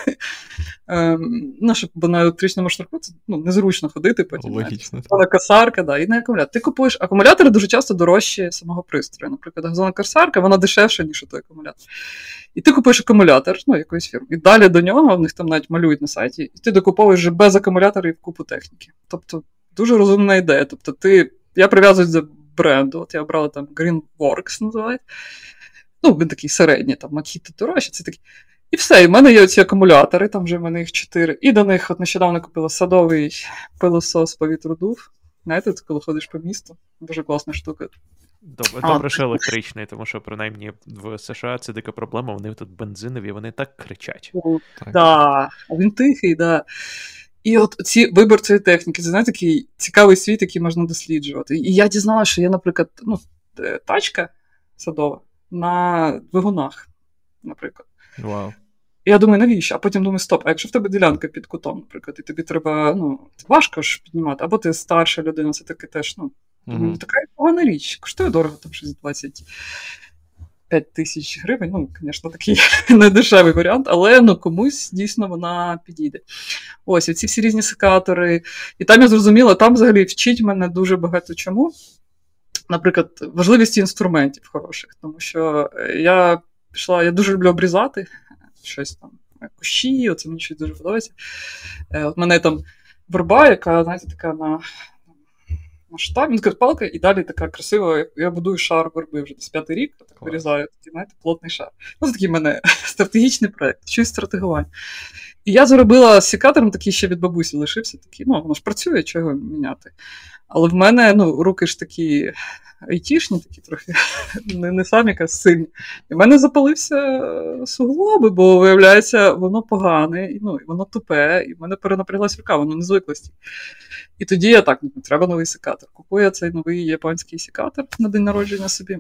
Ем, ну, щоб, Бо на електричному шнурку це ну, незручно ходити. потім. Логічно. Газонокосарка, да, і на акумулятор. Ти купуєш акумулятори дуже часто дорожчі самого пристрою. Наприклад, газонокосарка, вона дешевша, ніж той акумулятор. І ти купуєш акумулятор ну, якоїсь фірми. І далі до нього, в них там навіть малюють на сайті, і ти докуповуєш вже без акумуляторів купу техніки. Тобто, дуже розумна ідея. Тобто, ти. Я прив'язуюсь до бренду. От я обрала там Greenworks називають. Ну, він такий середній, там Makita дорожче, це такі. І все, і в мене є ці акумулятори, там вже в мене їх чотири. І до них от нещодавно купила садовий пилосос повітродув. Знаєте, коли ходиш по місту, дуже класна штука. Добре, добре, що електричний, тому що принаймні в США це дика проблема, вони тут бензинові, вони так кричать. Так, да. він тихий, да. І от ці вибір цієї техніки, це знаєте, такий цікавий світ, який можна досліджувати. І я дізналася, що є, наприклад, ну, е, тачка садова на двигунах, наприклад. Вау. І я думаю, навіщо? А потім думаю, стоп, а якщо в тебе ділянка під кутом, наприклад, і тобі треба, ну, важко ж піднімати, або ти старша людина, це таки теж, ну, mm-hmm. така погана річ. Коштує дорого, там щось 25 тисяч гривень. Ну, звісно, такий недешевий варіант, але ну, комусь дійсно вона підійде. Ось, оці всі різні секатори. І там я зрозуміла, там взагалі вчить мене дуже багато чому. Наприклад, важливість інструментів хороших, тому що я пішла, я дуже люблю обрізати щось там, кущі, оце мені щось дуже подобається. Е, от мене там верба, яка, знаєте, така на масштаб, він каже, палка, і далі така красива. Я будую шар верби вже десь п'ятий рік, так вирізаю такий, знаєте, плотний шар. Ну, це такий в мене стратегічний проєкт, щось стратегування. І я заробила з секатором, такий ще від бабусі лишився, такий, ну, воно ж працює, чого міняти. Але в мене ну, руки ж такі айтішні, такі трохи не не самі якась сильні. І в мене запалився суглоби, бо, виявляється, воно погане, і, ну, воно тупе, і в мене перенапряглась рука, воно не звиклості. І тоді я так, ну, треба новий секатор. Купую цей новий японський секатор на день народження собі.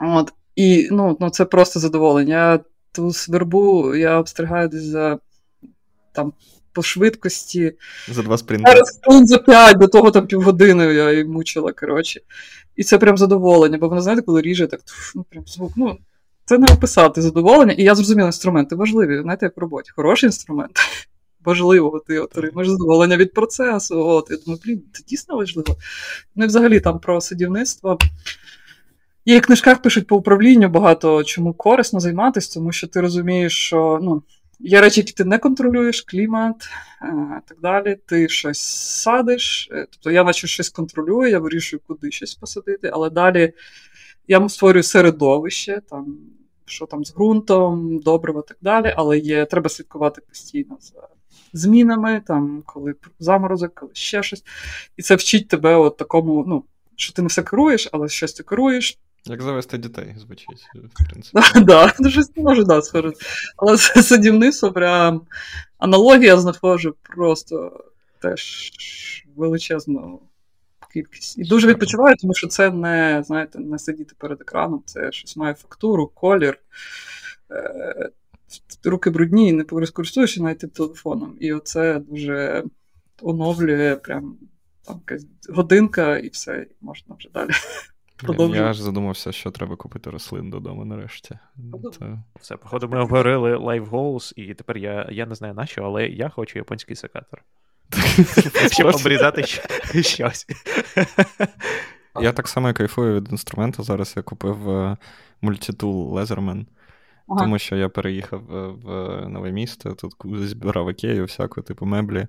От. І ну, ну, це просто задоволення. Я ту свербу я обстригаю десь за там по швидкості. За два спринти. За п'ять, до того там півгодини я її мучила, коротше. І це прям задоволення, бо воно, знаєте, коли ріже, так ну, прям звук. ну, Це не описати задоволення. І я зрозуміла, інструменти важливі, знаєте, як в роботі. Хороший інструмент. Важливо, ти отримаєш задоволення від процесу. От. Я думаю, блін, це дійсно важливо. Ну і взагалі там про садівництво. Є в книжках пишуть по управлінню багато чому корисно займатися, тому що ти розумієш, що ну, Є речі, які ти не контролюєш, клімат е, так далі. Ти щось садиш. Е, тобто я наче щось контролюю, я вирішую, куди щось посадити, але далі я створюю середовище, там, що там з ґрунтом, добриво так далі, але є, треба слідкувати постійно за змінами, там, коли заморозок, коли ще щось. І це вчить тебе от такому, ну, що ти не все керуєш, але щось ти керуєш. Як завести дітей, звучить, в принципі. Так, не може да, схоже. Але садівництво прям аналогія знаходжу просто теж величезну кількість. І дуже відпочиваю, тому що це не, знаєте, не сидіти перед екраном, це щось має фактуру, колір. Е, руки брудні і не користуєшся навіть телефоном. І оце дуже оновлює прям там якась годинка, і все, і можна вже далі. Продовжую. Я ж задумався, що треба купити рослин додому нарешті. Це... Все, походу, ми обговорили Live Goals, і тепер я я не знаю на що, але я хочу японський секатор. Щоб обрізати щось. Я так само кайфую від інструменту. Зараз я купив е, мультитул Leatherman, тому що я переїхав в нове місто, тут збирав ікею, всяку типу меблі.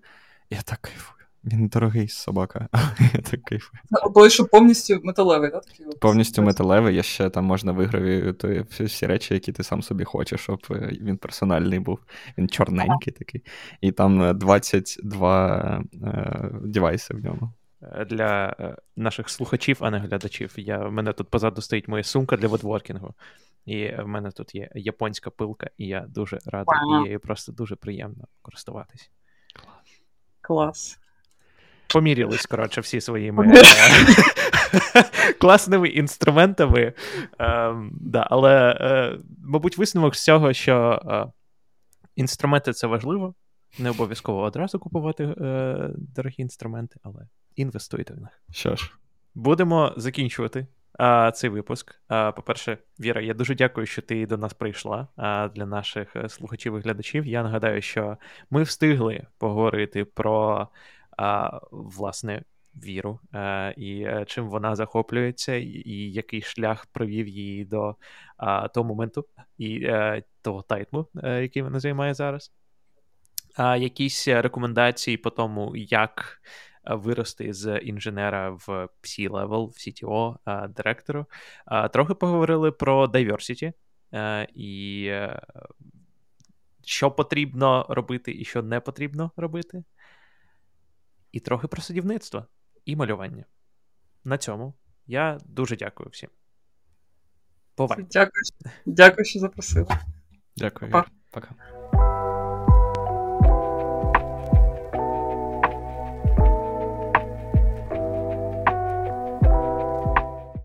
Я так кайфую. Він дорогий собака, я так кайфую. Той, що повністю металевий, так? Повністю металевий, я ще там можна вигравити всі речі, які ти сам собі хочеш, щоб е, він персональний був. Він чорненький такий. І там 22 е, е, девайси в ньому. Для наших слухачів, а не глядачів. Я, В мене тут позаду стоїть моя сумка для водворкінгу. І в мене тут є японська пилка, і я дуже радий, і просто дуже приємно користуватись. Клас помірялись, коротше, всі своїми е, класними інструментами. Ем, да, Але, е, мабуть, висновок з цього, що е, інструменти це важливо. Не обов'язково одразу купувати дорогі інструменти, але інвестуйте в них. Що ж, будемо закінчувати. А, Цей випуск. А, По-перше, Віра, я дуже дякую, що ти до нас прийшла. А для наших слухачів і глядачів. Я нагадаю, що ми встигли поговорити про власне віру, е, і е, чим вона захоплюється, і який шлях привів її до того моменту і е, того тайтлу, який вона займає зараз. Якісь рекомендації по тому, як вирости з інженера в C-level, в CTO, директору. Трохи поговорили про diversity і що потрібно робити, і що не потрібно робити і трохи про садівництво і малювання. На цьому Я дуже дякую всім. Бувай. Дякую, дякую, що запросили. Дякую. Па. Пока.